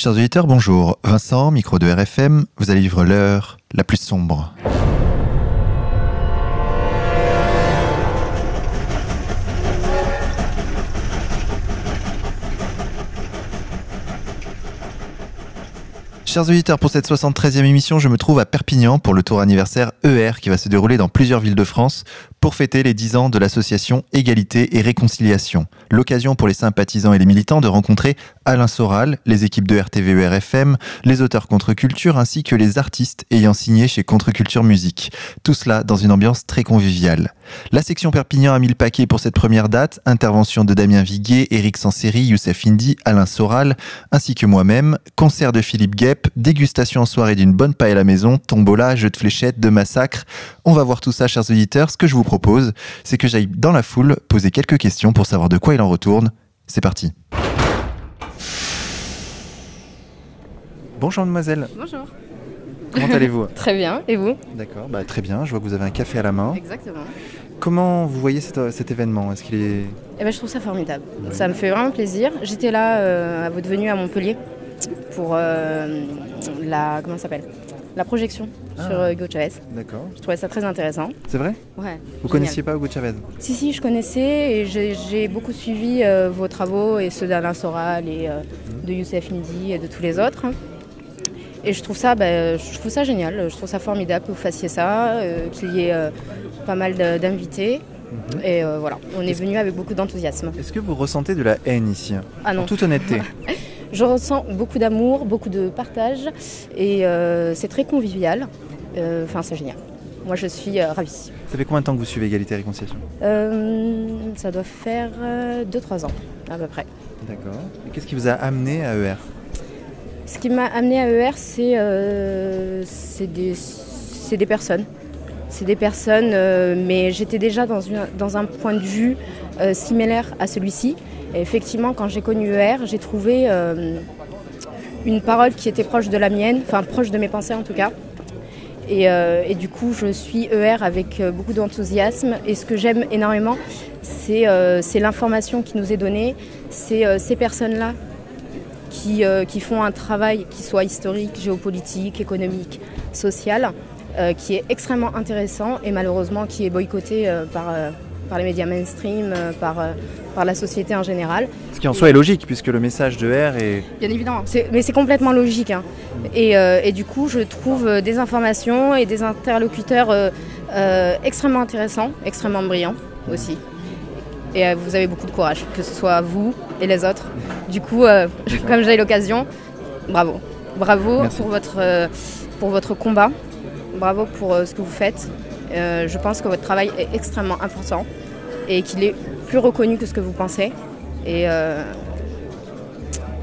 Chers auditeurs, bonjour. Vincent, micro de RFM, vous allez vivre l'heure la plus sombre. Chers auditeurs, pour cette 73e émission, je me trouve à Perpignan pour le tour anniversaire ER qui va se dérouler dans plusieurs villes de France pour fêter les 10 ans de l'association Égalité et Réconciliation. L'occasion pour les sympathisants et les militants de rencontrer Alain Soral, les équipes de RTV RFM, les auteurs contre-culture ainsi que les artistes ayant signé chez Contre-culture Musique. Tout cela dans une ambiance très conviviale. La section Perpignan a mis le paquet pour cette première date. Intervention de Damien Viguet, Eric Sanseri, Youssef Indy, Alain Soral, ainsi que moi-même. Concert de Philippe Guep, dégustation en soirée d'une bonne paille à la maison, tombola, jeu de fléchettes, de massacre. On va voir tout ça, chers auditeurs. Ce que je vous propose, c'est que j'aille dans la foule poser quelques questions pour savoir de quoi il en retourne. C'est parti. Bonjour mademoiselle, Bonjour. comment allez-vous? Très bien. Et vous? D'accord, bah, très bien, je vois que vous avez un café à la main. Exactement. Comment vous voyez cet, cet événement? Est-ce qu'il est... Eh ben, je trouve ça formidable. Ça me fait vraiment plaisir. J'étais là euh, à votre venue à Montpellier pour euh, la comment ça s'appelle? La projection Ah. sur euh, Hugo Chavez. D'accord. Je trouvais ça très intéressant. C'est vrai? Ouais. Vous génial. connaissiez pas Hugo Chavez? Si si, je connaissais et j'ai beaucoup suivi euh, vos travaux et ceux d'Alain Soral et euh, de Youssef Indy et de tous les autres. Et je trouve ça, ben, je trouve ça génial. Je trouve ça formidable que vous fassiez ça, euh, qu'il y ait pas mal d'invités. Et euh, voilà, on est venu avec beaucoup d'enthousiasme. Est-ce que vous ressentez de la haine ici Ah non. En toute honnêteté? Je ressens beaucoup d'amour, beaucoup de partage et euh, c'est très convivial. Euh, Enfin, c'est génial. Moi, je suis ravie. Ça fait combien de temps que vous suivez Égalité et Réconciliation? Ça doit faire 2-3 ans, à peu près. D'accord. Et qu'est-ce qui vous a amené à ER Ce qui m'a amené à ER, c'est des, c'est des personnes. C'est des personnes, euh, mais j'étais déjà dans, un point de vue euh, similaire à celui-ci. Et effectivement, quand j'ai connu ER, j'ai trouvé euh, une parole qui était proche de la mienne, enfin proche de mes pensées en tout cas. Et, du coup, je suis ER avec beaucoup d'enthousiasme. Et ce que j'aime énormément, c'est l'information qui nous est donnée. C'est ces personnes-là qui, font un travail qui soit historique, géopolitique, économique, social, qui est extrêmement intéressant et malheureusement qui est boycotté euh, par, euh, par les médias mainstream, euh, par, euh, par la société en général. Ce qui en soi est logique, puisque le message de ER est... Bien évidemment, mais c'est complètement logique. hein. Et, euh, et du coup, je trouve euh, des informations et des interlocuteurs euh, euh, extrêmement intéressants, extrêmement brillants aussi. Et euh, vous avez beaucoup de courage, que ce soit vous et les autres. Du coup, euh, comme j'ai eu l'occasion, bravo. Bravo Merci. pour votre, euh, pour votre combat. Bravo pour euh, ce que vous faites. Euh, je pense que votre travail est extrêmement important et qu'il est plus reconnu que ce que vous pensez. Et euh,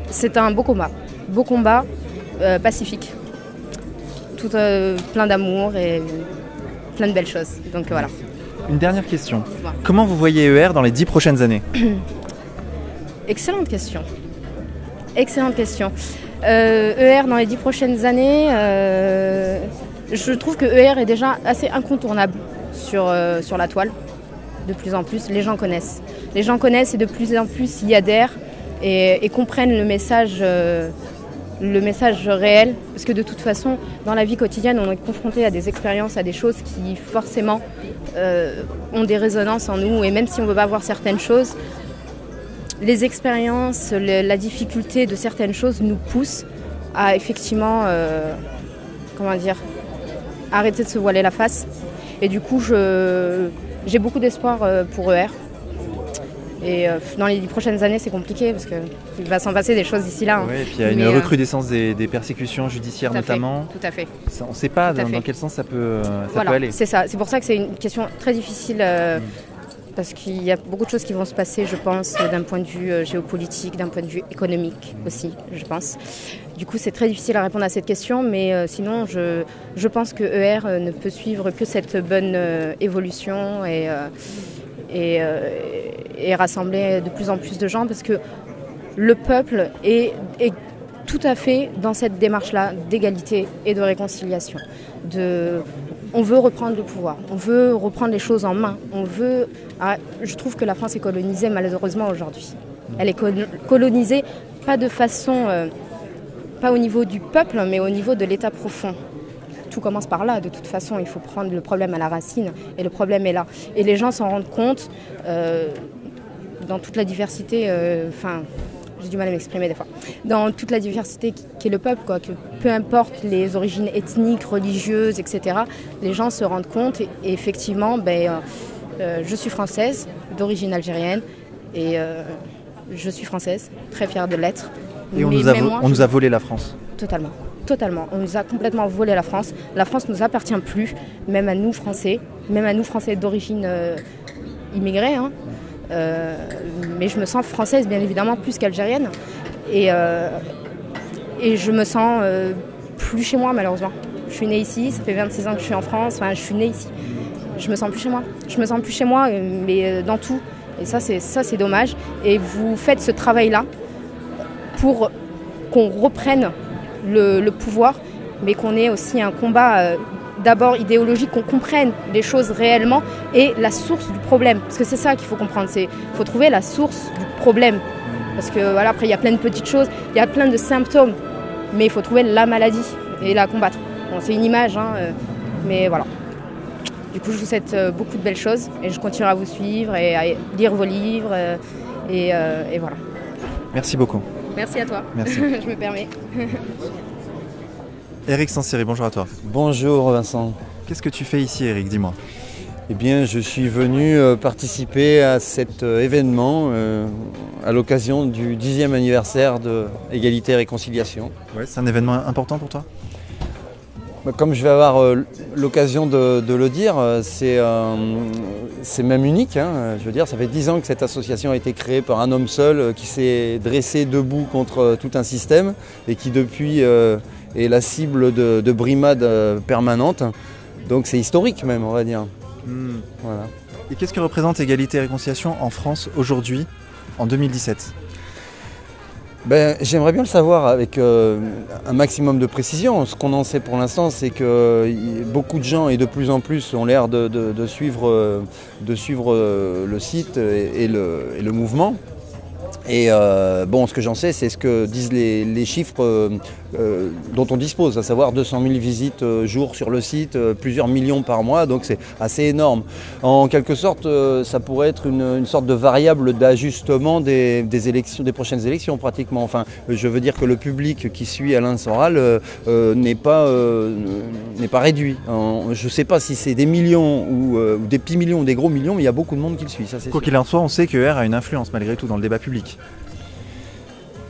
c'est un beau combat. Beau combat, pacifique. Tout plein d'amour et plein de belles choses. Donc voilà. Une dernière question. Comment vous voyez ER dans les dix prochaines années Excellente question. Excellente question. Euh, ER dans les dix prochaines années, euh, je trouve que ER est déjà assez incontournable sur, euh, sur la toile. De plus en plus, les gens connaissent. Les gens connaissent et de plus en plus y adhèrent et, comprennent le message, euh, le message réel. Parce que de toute façon, dans la vie quotidienne, on est confronté à des expériences, à des choses qui forcément euh, ont des résonances en nous. Et même si on ne veut pas voir certaines choses, les expériences, la difficulté de certaines choses nous poussent à effectivement, comment dire, arrêter de se voiler la face. Et du coup, je- j'ai beaucoup d'espoir euh, pour ER. Et euh, dans les prochaines années, c'est compliqué parce qu'il va s'en passer des choses d'ici là. hein. Oui, et puis il y a une Mais, euh, recrudescence des, des persécutions judiciaires Tout à fait, notamment. Tout à fait. Ça, on ne sait pas dans, quel sens ça peut, ça Voilà, peut aller. c'est ça. C'est pour ça que c'est une question très difficile euh, parce qu'il y a beaucoup de choses qui vont se passer, je pense, d'un point de vue euh, géopolitique, d'un point de vue économique aussi, je pense. Du coup, c'est très difficile à répondre à cette question, mais euh, sinon, je, je pense que ER ne peut suivre que cette bonne évolution et, et, rassembler de plus en plus de gens parce que le peuple est, tout à fait dans cette démarche-là d'égalité et de réconciliation. On veut reprendre le pouvoir, on veut reprendre les choses en main. Ah, je trouve que la France est colonisée malheureusement aujourd'hui. Elle est col- colonisée pas de façon euh, pas au niveau du peuple, mais au niveau de l'état profond. Tout commence par là, de toute façon, il faut prendre le problème à la racine, et le problème est là. Et les gens s'en rendent compte euh, dans toute la diversité, euh, j'ai du mal à m'exprimer des fois, dans toute la diversité qui est le peuple, quoi, que peu importe les origines ethniques, religieuses, etc., les gens se rendent compte, et, et effectivement, ben, euh, euh, je suis française, d'origine algérienne, et euh, je suis française, très fière de l'être. Et on, Mais- nous a, moi, on nous a volé la France. Totalement. Totalement. On nous a complètement volé la France. La France ne nous appartient plus, même à nous Français, même à nous Français d'origine euh, immigrée. hein. Euh, mais je me sens française, bien évidemment, plus qu'algérienne. Et, euh, et je me sens euh, plus chez moi, malheureusement. Je suis née ici, ça fait 26 ans que je suis en France. Enfin, je suis née ici. Je me sens plus chez moi. Je me sens plus chez moi, mais dans tout. Et ça, c'est ça, c'est dommage. Et vous faites ce travail-là pour qu'on reprenne le, le pouvoir, mais qu'on ait aussi un combat d'abord idéologique, qu'on comprenne les choses réellement et la source du problème. Parce que c'est ça qu'il faut comprendre, c'est faut trouver la source du problème. Parce que voilà, après il y a plein de petites choses, il y a plein de symptômes, mais il faut trouver la maladie et la combattre. Bon, c'est une image, hein, euh, mais voilà. Du coup, je vous souhaite euh, beaucoup de belles choses et je continuerai à vous suivre et à lire vos livres euh, et, et voilà. Merci beaucoup. Merci à toi. Merci. je me permets. Eric Sansiri, bonjour à toi. Bonjour Vincent. Qu'est-ce que tu fais ici, Eric Dis-moi. Eh bien, je suis venu euh, participer à cet euh, événement euh, à l'occasion du 10e anniversaire de Égalité et Réconciliation. Ouais, c'est un événement important pour toi? Comme je vais avoir euh, l'occasion de, de le dire, euh, c'est euh, c'est même unique. hein. Je veux dire, ça fait 10 ans que cette association a été créée par un homme seul qui s'est dressé debout contre tout un système et qui depuis est la cible de, de brimades permanentes. Donc c'est historique même, on va dire. Hmm. Voilà. Et qu'est-ce que représente Égalité et Réconciliation en France aujourd'hui, en 2017 Ben, J'aimerais bien le savoir avec euh, un maximum de précision. Ce qu'on en sait pour l'instant, c'est que beaucoup de gens et de plus en plus ont l'air de, de- de suivre, euh, suivre euh, le site et, le, mouvement. Et bon, ce que j'en sais, c'est ce que disent les chiffres euh, dont on dispose, à savoir 200 000 visites euh, jour sur le site, euh, plusieurs millions par mois, donc c'est assez énorme. En quelque sorte, euh, ça pourrait être une, une sorte de variable d'ajustement des, des élections, des prochaines élections pratiquement. Enfin, je veux dire que le public qui suit Alain Soral n'est pas, réduit. En- je ne sais pas si c'est des millions ou, ou des petits millions ou des gros millions, mais il y a beaucoup de monde qui le suit. Ça, Quoi qu'il en soit, on sait que ER a une influence malgré tout dans le débat public.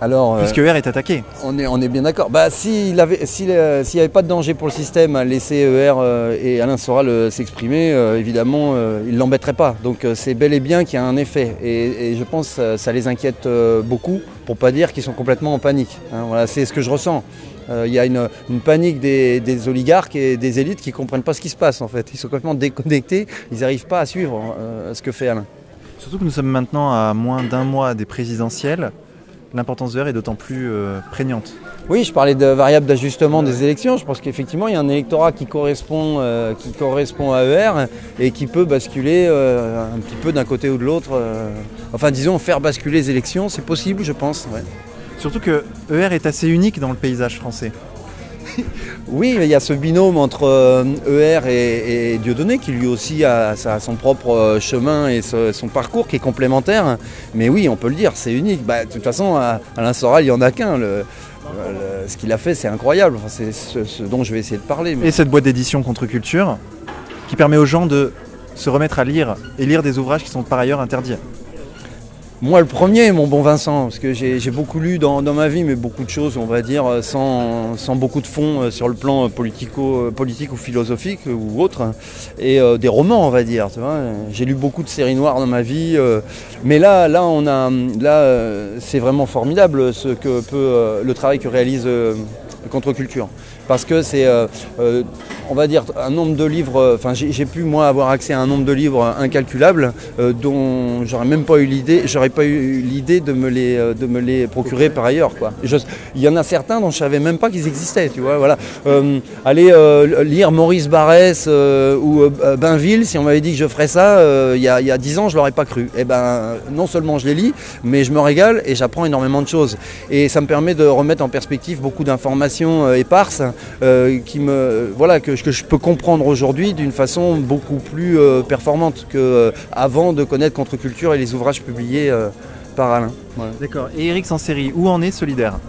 Alors, euh, Puisque ER est attaqué. On est, on est bien d'accord. Bah, s'il avait, s'il, euh, n'y avait pas de danger pour le système à laisser ER euh, et Alain Soral euh, s'exprimer, évidemment, il ne l'embêterait pas. Donc c'est bel et bien qu'il y a un effet. Et, et je pense que ça, les inquiète beaucoup, pour pas dire qu'ils sont complètement en panique. hein. voilà, c'est ce que je ressens. Il y a une, une panique des, des oligarques et des élites qui ne comprennent pas ce qui se passe en fait. Ils sont complètement déconnectés, ils n'arrivent pas à suivre ce que fait Alain. Surtout que nous sommes maintenant à moins d'un mois des présidentielles. L'importance de ER est d'autant plus euh, prégnante. Oui, je parlais de variable d'ajustement des élections. Je pense qu'effectivement, il y a un électorat qui correspond, euh, qui correspond à ER et qui peut basculer euh, un petit peu d'un côté ou de l'autre. Enfin, disons, faire basculer les élections, c'est possible, je pense. ouais. Surtout que ER est assez unique dans le paysage français. Oui, il y a ce binôme entre ER et, Dieudonné qui lui aussi a, son propre euh, chemin et son parcours qui est complémentaire. Mais oui, on peut le dire, c'est unique. Bah, de toute façon, à- Alain Soral, il n'y en a qu'un. Ce qu'il a fait, c'est incroyable. C'est ce, dont je vais essayer de parler. Et cette boîte d'édition Contre-Culture qui permet aux gens de se remettre à lire et lire des ouvrages qui sont par ailleurs interdits. Moi, le premier, mon bon Vincent, parce que j'ai beaucoup lu dans, ma vie, mais beaucoup de choses, on va dire, euh, sans, beaucoup de fond euh, sur le plan euh, politico, politique ou philosophique ou autre, et euh, des romans, on va dire. J'ai lu beaucoup de séries noires dans ma vie, mais là, là, on a, là, c'est vraiment formidable ce que peut le travail que réalise Contre-Culture, parce que c'est on va dire, un nombre de livres, euh, enfin j'ai pu moi avoir accès à un nombre de livres incalculable euh, dont j'aurais même pas eu l'idée, euh, de me les procurer par ailleurs il y en a certains dont je savais même pas qu'ils existaient, tu vois, aller lire Maurice Barrès ou Bainville, si on m'avait dit que je ferais ça il y, a, il y a 10 ans, je l'aurais pas cru. Et eh ben non seulement je les lis, mais je me régale et j'apprends énormément de choses. Et ça me permet de remettre en perspective beaucoup d'informations éparses qui me voilà que que je peux comprendre aujourd'hui d'une façon beaucoup plus euh, performante qu'avant euh, de connaître Contre-Culture et les ouvrages publiés euh, par Alain. D'accord. Et Eric Sanseri, où en est Solidaire?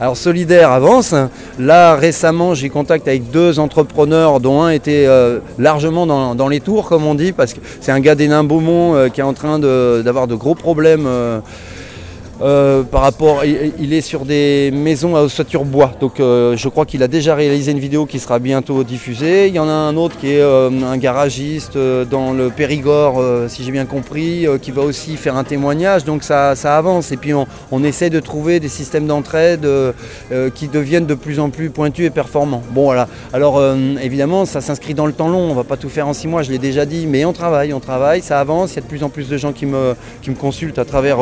Alors Solidaire avance. Là récemment j'ai contact avec deux entrepreneurs dont un était largement dans, les tours comme on dit parce que c'est un gars des Beaumont qui est en train d'avoir de, gros problèmes euh, par rapport, il, est sur des maisons à ossature bois. Donc euh, je crois qu'il a déjà réalisé une vidéo qui sera bientôt diffusée. Il y en a un autre qui est euh, un garagiste dans le Périgord, si j'ai bien compris, qui va aussi faire un témoignage. Donc ça, avance. Et puis on, essaie de trouver des systèmes d'entraide qui deviennent de plus en plus pointus et performants. Bon voilà. Alors évidemment, ça s'inscrit dans le temps long. On va pas tout faire en six mois, je l'ai déjà dit, mais on travaille, on travaille, ça avance. Il y a de plus en plus de gens qui me, qui me consultent à travers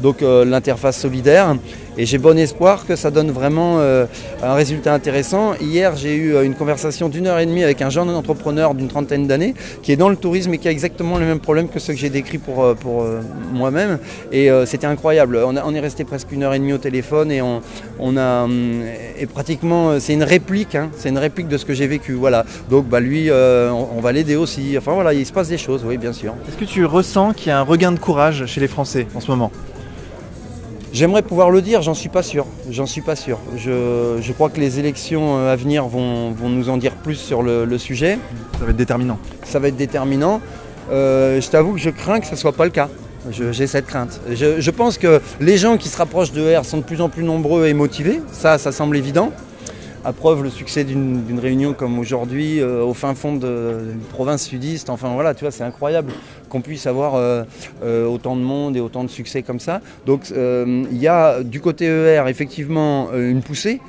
donc interface solidaire. Et j'ai bon espoir que ça donne vraiment euh, un résultat intéressant. Hier, j'ai eu euh, une conversation d'une heure et demie avec un jeune entrepreneur d'une trentaine d'années qui est dans le tourisme et qui a exactement les mêmes problèmes que ceux que j'ai décrits pour, euh, pour moi-même. Et c'était incroyable. On, est resté presque une heure et demie au téléphone et on, a et pratiquement c'est une réplique, hein. c'est une réplique de ce que j'ai vécu. Voilà. Donc bah lui, on, va l'aider aussi. Enfin voilà, il se passe des choses, oui, bien sûr. Est-ce que tu ressens qu'il y a un regain de courage chez les Français en ce moment? J'aimerais pouvoir le dire, j'en suis pas sûr. J'en suis pas sûr. Je, crois que les élections euh, à venir vont, nous en dire plus sur le, sujet. Ça va être déterminant. Ça va être déterminant. Euh, je t'avoue que je crains que ce ne soit pas le cas. J'ai cette crainte. Je, pense que les gens qui se rapprochent de R sont de plus en plus nombreux et motivés. Ça, ça semble évident. À preuve le succès d'une réunion comme aujourd'hui euh, au fin fond d'une province sudiste. Enfin voilà, tu vois, c'est incroyable qu'on puisse avoir euh, euh, autant de monde et autant de succès comme ça. Donc il y a du côté ER effectivement une poussée.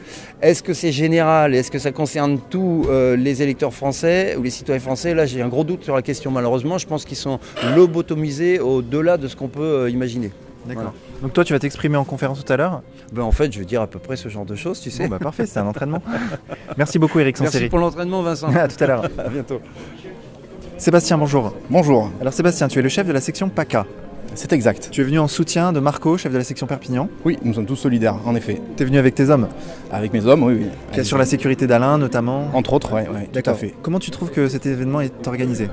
Est-ce que c'est général? Est-ce que ça concerne tous les électeurs français ou les citoyens français? Là, j'ai un gros doute sur la question malheureusement. Je pense qu'ils sont lobotomisés au-delà de ce qu'on peut imaginer. D'accord. Donc toi, tu vas t'exprimer en conférence tout à l'heure? Ben, En fait, je vais dire à peu près ce genre de choses, tu sais. bah parfait, c'est un entraînement. Merci beaucoup, Eric Sanseri. Merci pour l'entraînement, Vincent. à tout à l'heure. à bientôt. Sébastien, bonjour. Bonjour. Alors Sébastien, tu es le chef de la section PACA. C'est exact. Tu es venu en soutien de Marco, chef de la section Perpignan Oui, nous sommes tous solidaires, en effet. Tu es venu avec tes hommes Avec mes hommes, oui. oui. Qui assure la sécurité d'Alain, notamment Entre autres, oui, ouais, tout à fait. Comment tu trouves que cet événement est organisé?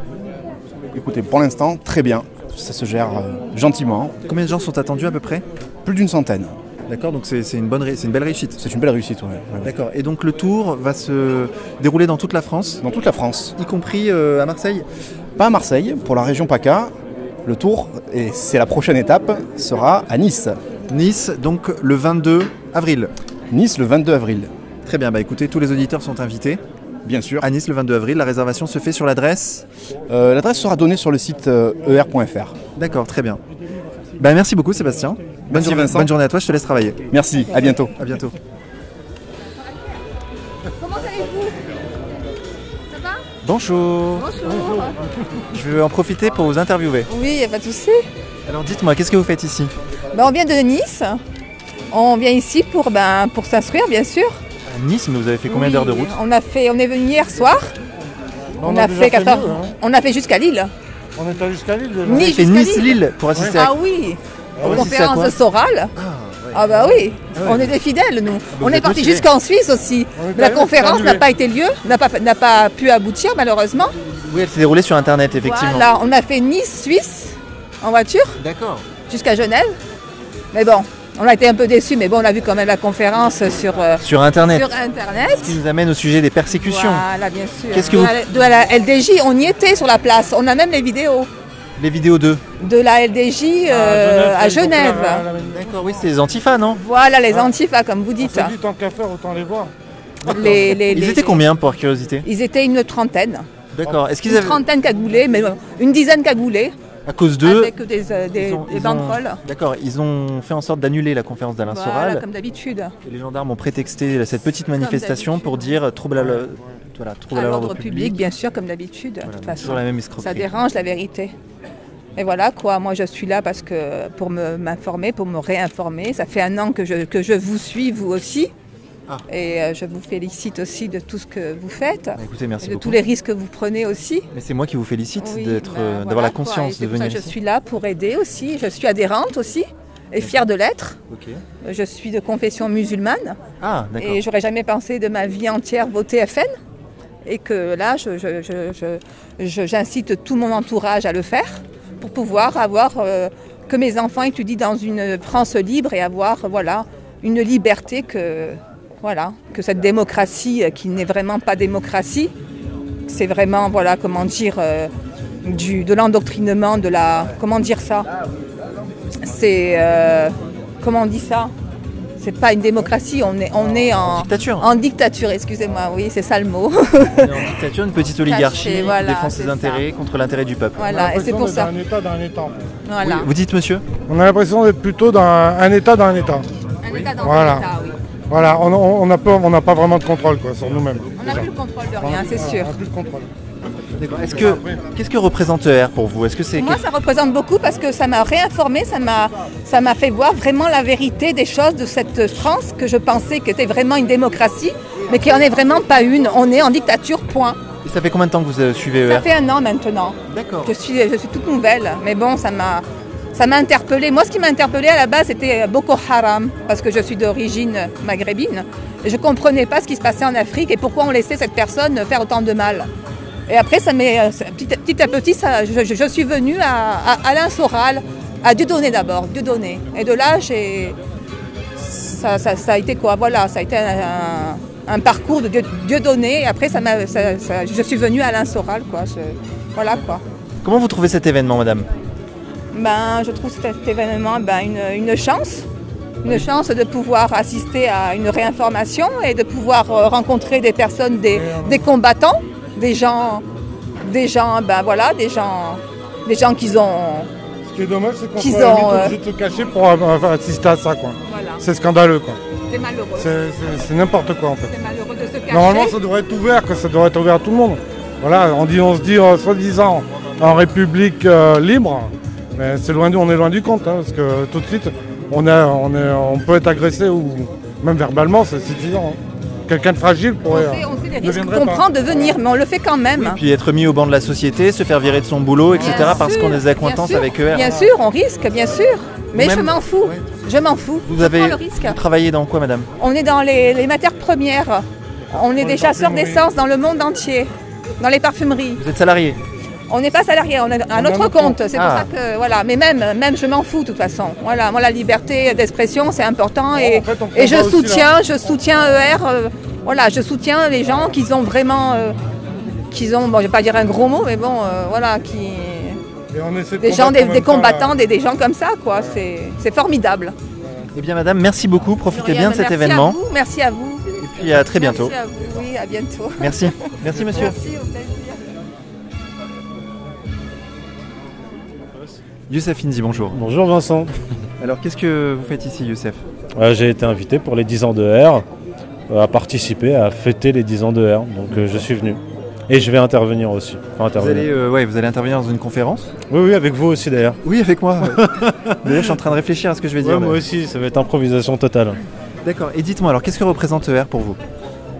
Écoutez, pour l'instant, très bien ça se gère euh, gentiment. Combien de gens sont attendus à peu près? Plus d'une centaine. D'accord, donc c'est une, bonne c'est une belle réussite. C'est une belle réussite, oui. D'accord, et donc le tour va se dérouler dans toute la France Dans toute la France. Y compris euh, à Marseille? Pas à Marseille, pour la région PACA. Le tour, et c'est la prochaine étape, sera à Nice. Nice, donc le 22 avril. Nice, le 22 avril. Très bien, bah écoutez, tous les auditeurs sont invités. Bien sûr. À Nice le 22 avril, la réservation se fait sur l'adresse? Euh, L'adresse sera donnée sur le site er.fr. Euh, D'accord, très bien. Ben, merci beaucoup Sébastien. Bonne, journée, bonne journée à toi, je te laisse travailler. Merci, à bientôt. À bientôt. Comment allez-vous? Ça va? Bonjour. Bonjour. Je vais en profiter pour vous interviewer. Oui, il n'y a pas de souci. Alors dites-moi, qu'est-ce que vous faites ici? Ben, On vient de Nice. On vient ici pour, ben, pour s'inscrire, bien sûr. Nice, mais vous avez fait combien d'heures de route? on, a fait, on est venu hier soir. On, a, fait 14 hein. On a fait jusqu'à Lille. On est allé jusqu'à Lille déjà. Nice, Nice-Lille pour assister Ah oui ah, conférence Soral. Ah, ah, bah oui, ah on est des fidèles nous. on est parti jusqu'en Suisse aussi. La conférence n'a pas été lieu, n'a pas, n'a pas pu aboutir malheureusement. Oui, elle s'est déroulée sur internet effectivement. Voilà, on a fait Nice, Suisse en voiture. D'accord. Jusqu'à Genève. Mais bon, on a été un peu déçus, mais bon, on a vu quand même la conférence sur, euh, sur Internet. Sur Internet. Ce qui nous amène au sujet des persécutions. Voilà, bien sûr. Qu'est-ce que de, vous... la, de la LDJ, on y était sur la place. On a même les vidéos. Les vidéos de De la LDJ euh, à Genève. D'accord, oui, c'est les antifas, non Voilà, les antifas, comme vous dites. On tant qu'à faire, autant les voir. Les, les, ils étaient combien, pour curiosité Ils étaient une trentaine. D'accord. Est-ce qu'ils avaient... Une trentaine cagoulés, mais une dizaine cagoulés. À cause d'eux. Avec des, euh, des, banderoles. D'accord, ils ont fait en sorte d'annuler la conférence d'Alain voilà, Soral. comme d'habitude. Les gendarmes ont prétexté cette petite manifestation pour dire trouble à Voilà, trouble à l'ordre public, bien sûr, comme d'habitude. de toute façon. toujours la même escroquerie. Ça dérange la vérité. Et voilà quoi, moi je suis là parce que pour me- m'informer, pour me réinformer. Ça fait un an que je, que je vous suis, vous aussi. Ah. Et euh, je vous félicite aussi de tout ce que vous faites, Bah, Écoutez, merci de beaucoup. tous les risques que vous prenez aussi. Mais c'est moi qui vous félicite Oui, d'être, ben, euh, voilà, d'avoir la conscience de venir que Je ici. suis là pour aider aussi. Je suis adhérente aussi et fière de l'être. Je suis de confession musulmane Ah, et j'aurais jamais pensé de ma vie entière voter FN. Et que là, je- je- je- je- je- j'incite tout mon entourage à le faire pour pouvoir avoir euh, que mes enfants étudient dans une France libre et avoir voilà une liberté que voilà que cette démocratie euh, qui n'est vraiment pas démocratie, c'est vraiment voilà comment dire euh, du, de l'endoctrinement, de la comment dire ça, c'est comment on dit ça, c'est pas une démocratie, on est on est en Dictature. en dictature, excusez-moi, oui, c'est ça le mot. On est en dictature, une petite oligarchie Caché, qui voilà, défend ses ça. intérêts contre l'intérêt du peuple. voilà, et c'est pour ça. un état dans un état. Voilà. Oui, vous dites monsieur On a l'impression d'être plutôt dans un, un état dans un état. Un état dans Voilà. un état, oui. Voilà, on on- on n'a pas, on n'a pas vraiment de contrôle quoi, sur nous-mêmes. On n'a plus le contrôle de rien, c'est sûr. On n'a plus de contrôle. Est-ce que qu'est-ce que représente ER pour vous? Est-ce que c'est Moi, ça représente beaucoup parce que ça m'a réinformé, ça m'a, ça m'a fait voir vraiment la vérité des choses de cette France que je pensais qu'était vraiment une démocratie, mais qui en est vraiment pas une. On est en dictature, point. Et ça fait combien de temps que vous euh, suivez Ça ER fait un an maintenant. D'accord. Je suis, je suis toute nouvelle, mais bon, ça m'a, ça m'a interpellée. Moi, ce qui m'a interpellée à la base, c'était Boko Haram, parce que je suis d'origine maghrébine. Je ne comprenais pas ce qui se passait en Afrique et pourquoi on laissait cette personne faire autant de mal. Et après, ça euh, ça- petit, à- petit ça, je, suis venue à, à Alain Soral, à Dieudonné d'abord, Dieudonné. Et de là, j'ai, ça, ça- ça a été quoi? Voilà, ça a été un, un parcours de Dieu, Dieudonné. Et après, ça m'a, ça- je suis venue à Alain Soral, quoi. Je- voilà, quoi. Comment vous trouvez cet événement, madame? Ben, je trouve cet événement ben, une, une chance. Une chance de pouvoir assister à une réinformation et de pouvoir euh, rencontrer des personnes, des, des combattants, des gens, des gens, ben voilà, des gens, des gens qui ont, Ce qui est dommage, c'est qu'on Qu'ils soit limite obligé de se cacher pour assister à ça quoi. voilà, C'est scandaleux quoi. c'est malheureux. C'est- n'importe quoi en fait. C'est malheureux de se cacher. Normalement, ça devrait être ouvert, que ça devrait être ouvert à tout le monde. Voilà, on dit, on se dit, euh, soi-disant, en République euh, libre, mais c'est loin, du- on est loin du compte, hein, parce que tout de suite, on, a, on, est, on peut être agressé ou même verbalement, c'est suffisant. hein. Quelqu'un de fragile on pourrait. sait, on sait les risques qu'on prend de venir, mais on le fait quand même. Puis être mis au banc de la société, se faire virer de son boulot, etc. Bien parce qu'on a des accointances sûr, avec ER. Bien sûr, on risque, bien sûr. Mais je m'en fous. Je m'en fous. Vous Je avez vous travaillez dans quoi, madame? On est dans les, les matières premières. On est des chasseurs d'essence dans le monde entier, dans les parfumeries. Vous êtes salarié? On n'est pas salarié, on a un On a autre notre compte. C'est Ah. pour ça que voilà. Mais même, même je m'en fous de toute façon. Voilà, moi la liberté d'expression c'est important et, en fait, on et je soutiens, je soutiens ER. euh, voilà, je soutiens les gens qui ont vraiment, euh, qui ont, bon, je vais pas dire un gros mot, mais bon, euh, voilà, qui, Et on essaie de des gens, des, combattants, des, des gens comme ça, quoi. C'est, c'est formidable. Eh bien, madame, merci beaucoup. Profitez bien de cet Merci événement. À vous, merci à vous. Et puis à très bientôt. Merci à vous. Oui, à bientôt. Merci. Merci, monsieur. Merci, Youssef Inzi, bonjour. Bonjour Vincent. Alors, qu'est-ce que vous faites ici, Youssef Euh, J'ai été invité pour les 10 ans de R euh, à participer, à fêter les 10 ans de R. Donc euh, je suis venu. Et je vais intervenir aussi. Enfin, vous allez, euh, ouais, vous allez intervenir dans une conférence Oui, oui, avec vous aussi d'ailleurs. Oui, avec moi. ouais. D'ailleurs, je suis en train de réfléchir à ce que je vais dire. Ouais, moi aussi, ça va être improvisation totale. D'accord. Et dites-moi, alors, qu'est-ce que représente ER pour vous?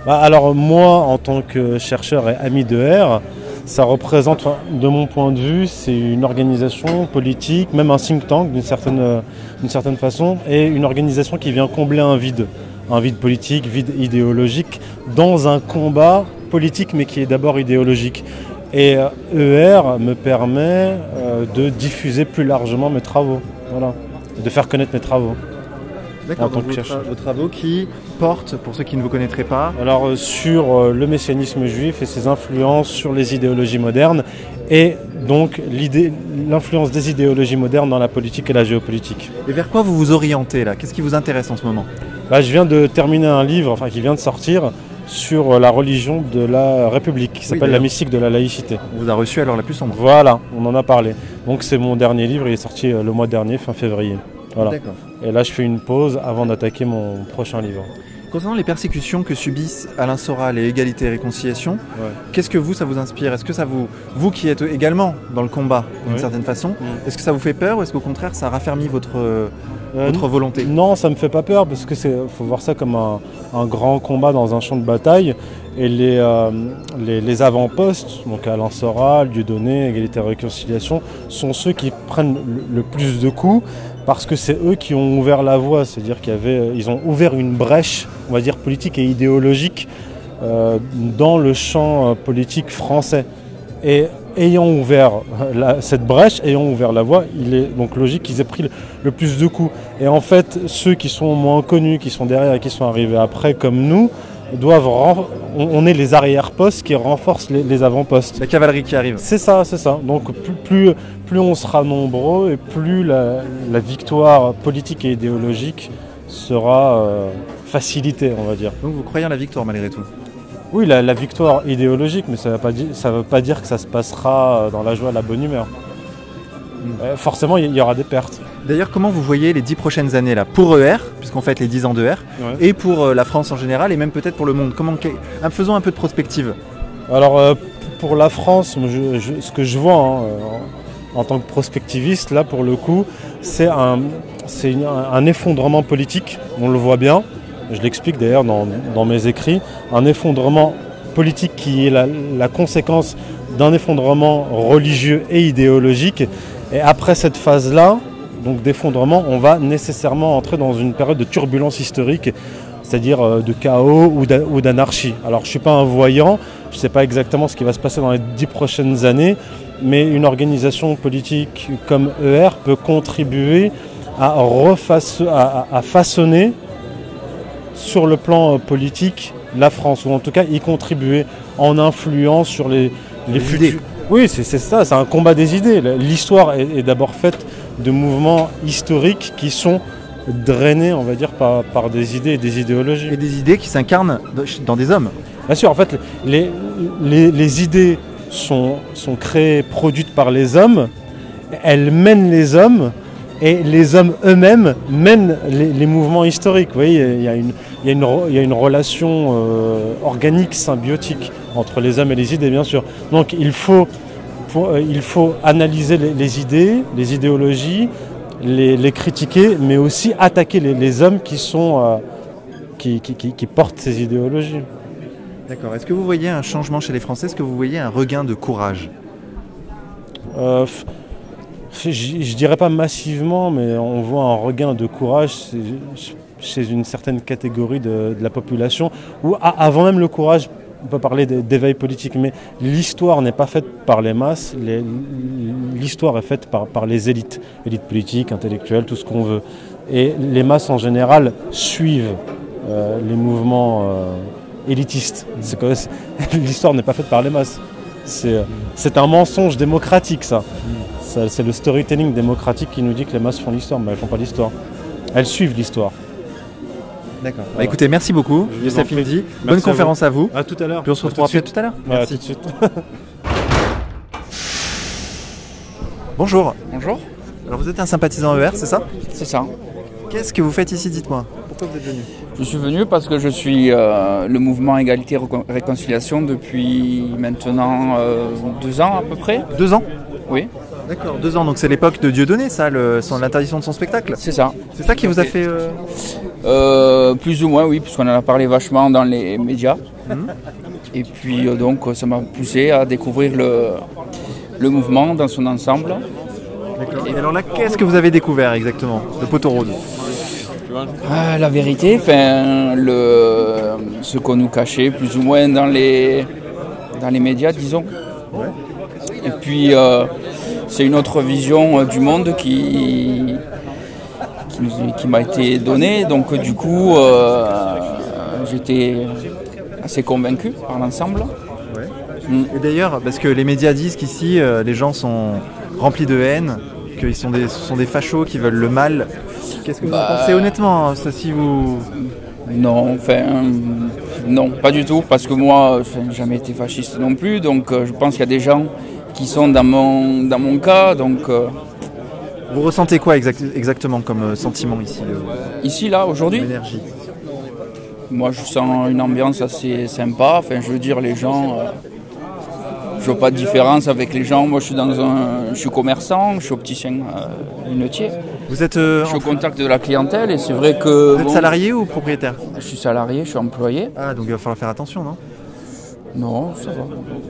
Bah, alors moi, en tant que chercheur et ami de R, ça représente, de mon point de vue, c'est une organisation politique, même un think tank d'une certaine, euh, d'une certaine façon, et une organisation qui vient combler un vide, un vide politique, vide idéologique, dans un combat politique, mais qui est d'abord idéologique. Et ER me permet euh, de diffuser plus largement mes travaux, voilà, de faire connaître mes travaux. D'accord. En tant donc que vos, chercheur. vos travaux qui portent, pour ceux qui ne vous connaîtraient pas, Alors euh, sur euh, le messianisme juif et ses influences sur les idéologies modernes et donc l'idée- l'influence des idéologies modernes dans la politique et la géopolitique. et vers quoi vous vous orientez là? Qu'est-ce qui vous intéresse en ce moment? Là, je viens de terminer un livre, enfin qui vient de sortir, sur euh, la religion de la République, qui s'appelle La mystique de la laïcité. On vous a reçu alors la plus sombre. Voilà, on en a parlé. Donc c'est mon dernier livre, il est sorti euh, le mois dernier, fin février. Voilà. D'accord. Et là, je fais une pause avant d'attaquer mon prochain livre. Concernant les persécutions que subissent Alain Soral et Égalité et Réconciliation, Ouais. qu'est-ce que vous, ça vous inspire? Est-ce que ça vous, vous qui êtes également dans le combat d'une certaine façon, Mm. est-ce que ça vous fait peur ou est-ce qu'au contraire ça raffermit votre, votre volonté Non, ça me fait pas peur parce que c'est faut voir ça comme un, un grand combat dans un champ de bataille. Et les, euh, les, les avant-postes, donc Alain Soral, Dieudonné, Égalité et Réconciliation, sont ceux qui prennent le, le plus de coups parce que c'est eux qui ont ouvert la voie. C'est-à-dire qu'ils ils ont ouvert une brèche, on va dire politique et idéologique euh, dans le champ euh, politique français. Et ayant ouvert la- cette brèche, ayant ouvert la voie, il est donc logique qu'ils aient pris le, le plus de coups. Et en fait, ceux qui sont moins connus, qui sont derrière et qui sont arrivés après, comme nous, doivent on, on est les arrière-postes qui renforcent les, les avant-postes. La cavalerie qui arrive. C'est ça, c'est ça. Donc plus, plus, plus on sera nombreux et plus la, la victoire politique et idéologique sera euh, facilitée, on va dire. Donc vous croyez en la victoire malgré tout? Oui, la, la victoire idéologique, mais ça ne veut pas dire que ça se passera dans la joie la bonne humeur. Euh, forcément, il y, y aura des pertes. D'ailleurs, comment vous voyez les dix prochaines années là? Pour ER, puisqu'on fête les 10 ans d'ER, Ouais. et pour euh, la France en général, et même peut-être pour le monde Comment, Faisons un peu de prospective. Alors euh, pour la France, moi, je- je- ce que je vois hein, euh, en, tant que prospectiviste, là pour le coup, c'est un effondrement politique, on le voit bien, je l'explique d'ailleurs dans, mes écrits, un effondrement politique qui est la, conséquence d'un effondrement religieux et idéologique. Et après cette phase-là, donc d'effondrement, on va nécessairement entrer dans une période de turbulence historique, c'est-à-dire euh, de chaos ou d'a- ou d'anarchie. Alors je ne suis pas un voyant, je ne sais pas exactement ce qui va se passer dans les dix prochaines années, mais une organisation politique comme ER peut contribuer à, refaçon- sur le plan euh, politique la France, ou en tout cas y contribuer en influant sur les, les Les futurs. Oui, c'est ça, c'est un combat des idées. L'histoire est, est d'abord faite de mouvements historiques qui sont drainés, on va dire, par, par des idées et des idéologies. Et des idées qui s'incarnent dans- dans des hommes. Bien sûr, en fait, les, les, les idées sont, sont créées, produites par les hommes, elles mènent les hommes, et les hommes eux-mêmes mènent les, les mouvements historiques. Vous voyez, il y a une, il y a une, re- il y a une relation euh, organique, symbiotique entre les hommes et les idées, bien sûr. Donc il faut, pour- euh, il faut analyser les, les idées, les idéologies, les, les critiquer, mais aussi attaquer les, les hommes qui, sont, euh, qui, qui- qui- qui portent ces idéologies. D'accord. Est-ce que vous voyez un changement chez les Français? Est-ce que vous voyez un regain de courage? Euh, je je dirais pas massivement, mais on voit un regain de courage chez- une certaine catégorie de, la population, ou avant même le courage, on peut parler d'é- d'éveil politique, mais l'histoire n'est pas faite par les masses, l'histoire est faite par, les élites, élites politiques, intellectuelles, tout ce qu'on veut. Et les masses en général suivent euh, les mouvements euh, élitistes. L'histoire n'est pas faite par les masses. C'est euh, c'est un mensonge démocratique, ça. Ça, C'est le storytelling démocratique qui nous dit que les masses font l'histoire, mais elles font pas l'histoire. Elles suivent l'histoire. D'accord. Bah, écoutez, merci beaucoup, Youssef. Merci Bonne à conférence à vous. À tout à l'heure. Puis on se retrouvera peut-être tout à l'heure. Ouais, à tout de suite. Bonjour. Bonjour, Alors vous êtes un sympathisant ER, c'est ça c'est ça. Qu'est-ce que vous faites ici Dites-moi. Pourquoi vous êtes venu Je suis venu parce que je suis euh, le mouvement Égalité Récon- Réconciliation depuis maintenant euh, deux ans à peu près. Deux ans Oui, D'accord, deux ans. Donc c'est l'époque de Dieudonné, ça, l'interdiction de son spectacle. c'est ça. C'est ça qui vous a fait. euh, Euh, plus ou moins, oui, puisqu'on en a parlé vachement dans les médias. Mhm. Et puis euh, donc ça m'a poussé à découvrir le, le mouvement dans son ensemble. Et alors là, qu'est-ce que vous avez découvert exactement de Poteau Rose? Ah, la vérité, enfin, le, ce qu'on nous cachait plus ou moins dans les, dans les médias, disons. Et puis, euh, c'est une autre vision euh, du monde qui, qui, m'a été donnée. Donc, du coup, euh, j'étais assez convaincu par l'ensemble. Et d'ailleurs, parce que les médias disent qu'ici, euh, les gens sont remplis de haine, qu'ils sont des, ce sont des fachos qui veulent le mal. Qu'est-ce que vous en Bah, pensez honnêtement hein, ça, si vous... Non, enfin, non, pas du tout, parce que moi, j'ai jamais été fasciste non plus, donc euh, je pense qu'il y a des gens qui sont dans mon, dans mon cas, donc euh, Vous ressentez quoi exact- exactement comme euh, sentiment ici euh, ici, là, aujourd'hui, moi je sens une ambiance assez sympa. Enfin, je veux dire, les gens, euh, je vois pas de différence avec les gens. Moi, je suis dans un, je suis commerçant, je suis opticien euh, lunetier. Vous êtes, euh, Je suis au contact de la clientèle et c'est vrai que vous êtes bon, salarié ou propriétaire? je suis salarié, je suis employé. Ah, donc il va falloir faire attention, non? Non, ça va.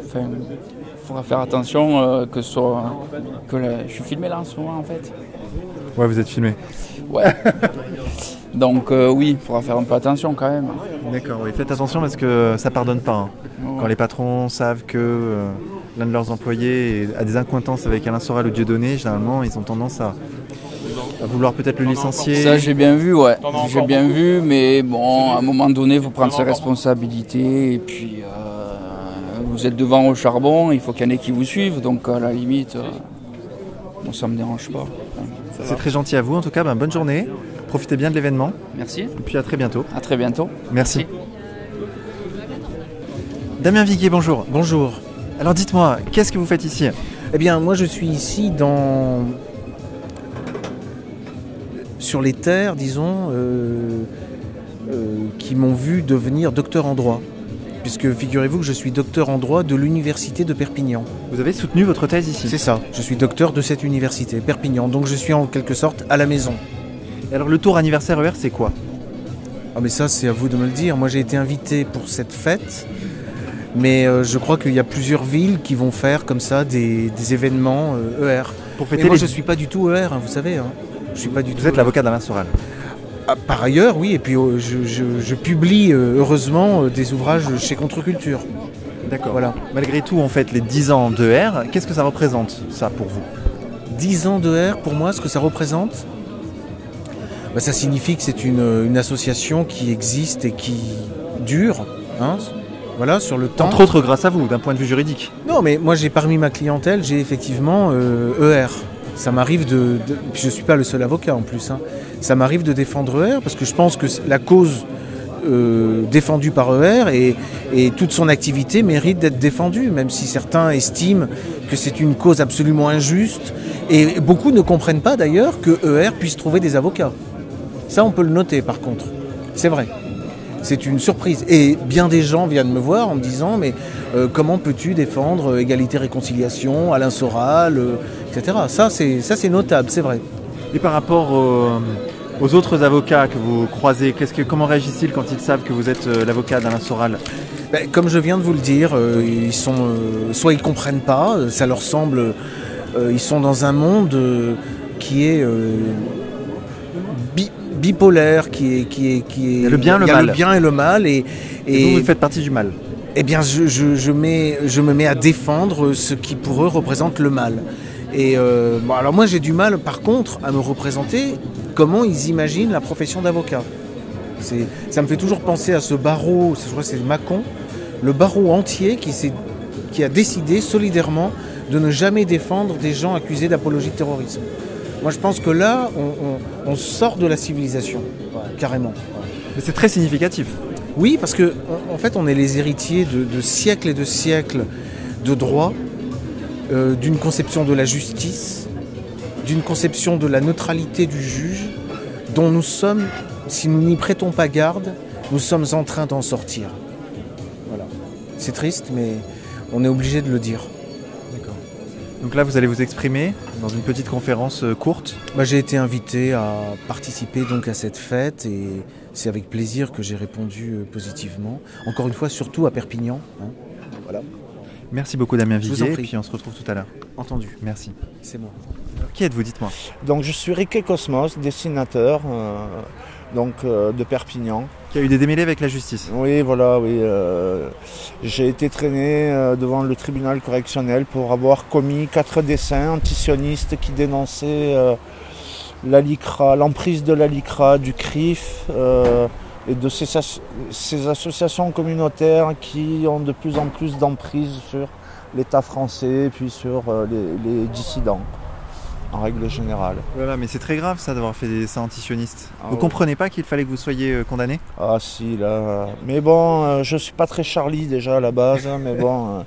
Enfin, il faudra faire attention euh, que ce soit que la- je suis filmé là en ce moment en fait. Ouais, vous êtes filmé. Ouais. Donc euh, oui, il faudra faire un peu attention quand même. D'accord, oui. Faites attention parce que ça pardonne pas. hein. Quand les patrons savent que euh, l'un de leurs employés a des accointances avec Alain Soral ou Dieudonné, généralement, ils ont tendance à, à vouloir peut-être le licencier. Ça j'ai bien vu, ouais. J'ai bien vu, mais bon, à un moment donné, il faut prendre ses responsabilités et puis euh, vous êtes devant au charbon, il faut qu'il y en ait qui vous suivent, donc à la limite, bon, ça me dérange pas. C'est très gentil à vous. En tout cas, ben, bonne journée. Profitez bien de l'événement. Merci. Et puis à très bientôt. À très bientôt. Merci. Damien Viguier, bonjour. Bonjour. Alors dites-moi, qu'est-ce que vous faites ici? Eh bien, moi je suis ici dans. sur les terres, disons, euh, euh, qui m'ont vu devenir docteur en droit. Puisque figurez-vous que je suis docteur en droit de l'université de Perpignan. Vous avez soutenu votre thèse ici C'est ça, je suis docteur de cette université, Perpignan. Donc je suis en quelque sorte à la maison. Alors le tour anniversaire ER, c'est quoi? Ah mais ça c'est à vous de me le dire. Moi j'ai été invité pour cette fête. Mais euh, je crois qu'il y a plusieurs villes qui vont faire comme ça des, des événements euh, ER. Pour Mais fêter moi les- je suis pas du tout ER, hein, vous savez. hein. Je suis pas du tout. Vous êtes l'avocat d'Alain Soral. Ah, par ailleurs, oui, et puis euh, je, je- je publie euh, heureusement euh, des ouvrages chez Contre-Culture. D'accord. Voilà. Malgré tout, en fait, les 10 ans d'ER, qu'est-ce que ça représente, ça, pour vous? 10 ans de R, pour moi, ce que ça représente, bah, ça signifie que c'est une, une association qui existe et qui dure, hein, voilà, sur le temps. Entre autres, grâce à vous, d'un point de vue juridique. Non, mais moi, j'ai parmi ma clientèle, j'ai effectivement euh, ER. Ça m'arrive de, Je suis pas le seul avocat en plus. hein. Ça m'arrive de défendre ER parce que je pense que la cause euh, défendue par ER et, et toute son activité mérite d'être défendue, même si certains estiment que c'est une cause absolument injuste. Et beaucoup ne comprennent pas d'ailleurs que ER puisse trouver des avocats. Ça, on peut le noter par contre. C'est vrai. C'est une surprise. Et bien des gens viennent me voir en me disant Mais euh, comment peux-tu défendre euh, égalité, réconciliation, Alain Soral, euh, etc. Ça, c'est ça, c'est notable, c'est vrai. Et par rapport aux, aux autres avocats que vous croisez, qu'est-ce que, comment réagissent-ils quand ils savent que vous êtes l'avocat d'Alain Soral? Ben, comme je viens de vous le dire, ils sont, soit ils comprennent pas, ça leur semble, ils sont dans un monde qui est bi- bipolaire, qui est, qui est, qui est. Il y a le bien, le il y a mal. le bien et le mal, et, Et vous, vous faites partie du mal. Eh bien, je, je- je mets, je me mets à défendre ce qui pour eux représente le mal. Et euh, bon, alors moi j'ai du mal par contre à me représenter comment ils imaginent la profession d'avocat. Ça me fait toujours penser à ce barreau, je crois que c'est Macon, le barreau entier qui, qui a décidé solidairement de ne jamais défendre des gens accusés d'apologie de terrorisme. Moi je pense que là, on, on- on sort de la civilisation, carrément. Mais c'est très significatif. Oui, parce que en en fait, on est les héritiers de, de siècles et de siècles de droit, euh, d'une conception de la justice, d'une conception de la neutralité du juge, dont nous sommes, si nous n'y prêtons pas garde, nous sommes en train d'en sortir. Voilà. C'est triste, mais on est obligé de le dire. Donc là, vous allez vous exprimer dans une petite conférence euh, courte. Bah, j'ai été invité à participer donc à cette fête et c'est avec plaisir que j'ai répondu euh, positivement. Encore une fois, surtout à Perpignan. hein. Voilà. Merci beaucoup, Damien Je vous Viguier. Et puis on se retrouve tout à l'heure. Entendu. Merci. C'est moi. Qui êtes-vous, dites-moi? Donc je suis Riquet Cosmos, dessinateur euh, donc, euh, de Perpignan. Qui a eu des démêlés avec la justice. Oui, voilà, oui. euh, J'ai été traîné euh, devant le tribunal correctionnel pour avoir commis quatre dessins antisionistes qui dénonçaient euh, l'emprise de la LICRA, du CRIF euh, et de ces, as- ces associations communautaires qui ont de plus en plus d'emprise sur l'État français et puis sur les dissidents en règle générale. Voilà, mais c'est très grave ça d'avoir fait des dessins antisionistes. Ah vous ouais. comprenez pas qu'il fallait que vous soyez euh, condamné Ah si, là. Mais bon, euh, je suis pas très Charlie déjà à la base, hein, mais bon, euh,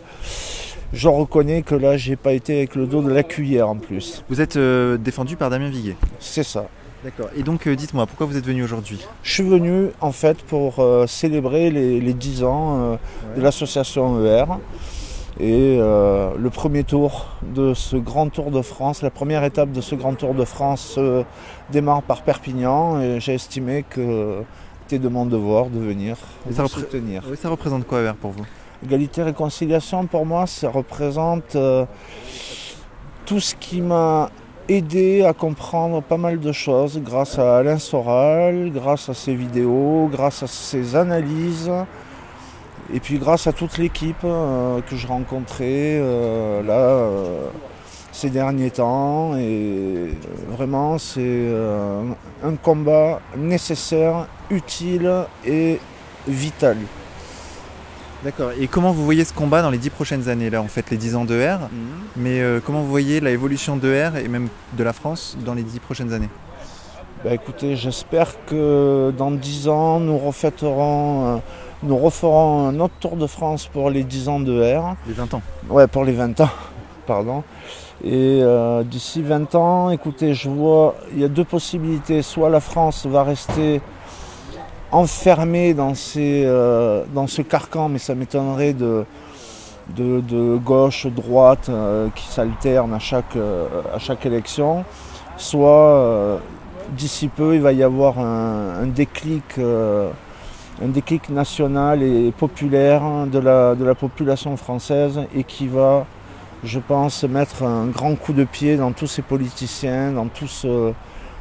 je reconnais que là, j'ai pas été avec le dos de la cuillère en plus. Vous êtes euh, défendu par Damien Viguier? C'est ça. D'accord. Et donc, euh, dites-moi, pourquoi vous êtes venu aujourd'hui? Je suis venu en fait pour euh, célébrer les, les 10 ans euh, de l'association ER. Et euh, le premier tour de ce grand tour de France, la première étape de ce grand tour de France se démarre par Perpignan et j'ai estimé que c'était de mon devoir de venir Et ça vous soutenir. Oui, ça représente quoi, pour vous? Égalité réconciliation, pour moi, ça représente euh, tout ce qui m'a aidé à comprendre pas mal de choses grâce à Alain Soral, grâce à ses vidéos, grâce à ses analyses, et puis grâce à toute l'équipe euh, que j'ai rencontrée euh, là euh, ces derniers temps. Et vraiment, c'est un combat nécessaire, utile et vital. D'accord. Et comment vous voyez ce combat dans les dix prochaines années Là, on fête les 10 ans d'ER, mais euh, comment vous voyez la évolution d'ER et même de la France dans les dix prochaines années? Bah, écoutez, j'espère que dans 10 ans, nous refêterons, nous referons un autre Tour de France pour les 10 ans de R. Les 20 ans. Ouais, pour les 20 ans, pardon. Et euh, d'ici 20 ans, écoutez, je vois, il y a deux possibilités. Soit la France va rester enfermée dans, euh, dans ce carcan, mais ça m'étonnerait de, de, de gauche, droite, euh, qui s'alternent à chaque, à chaque élection. Soit d'ici peu, il va y avoir un, un déclic. Euh, un déclic national et populaire de la, de la population française et qui va, je pense, mettre un grand coup de pied dans tous ces politiciens, dans, tout ce-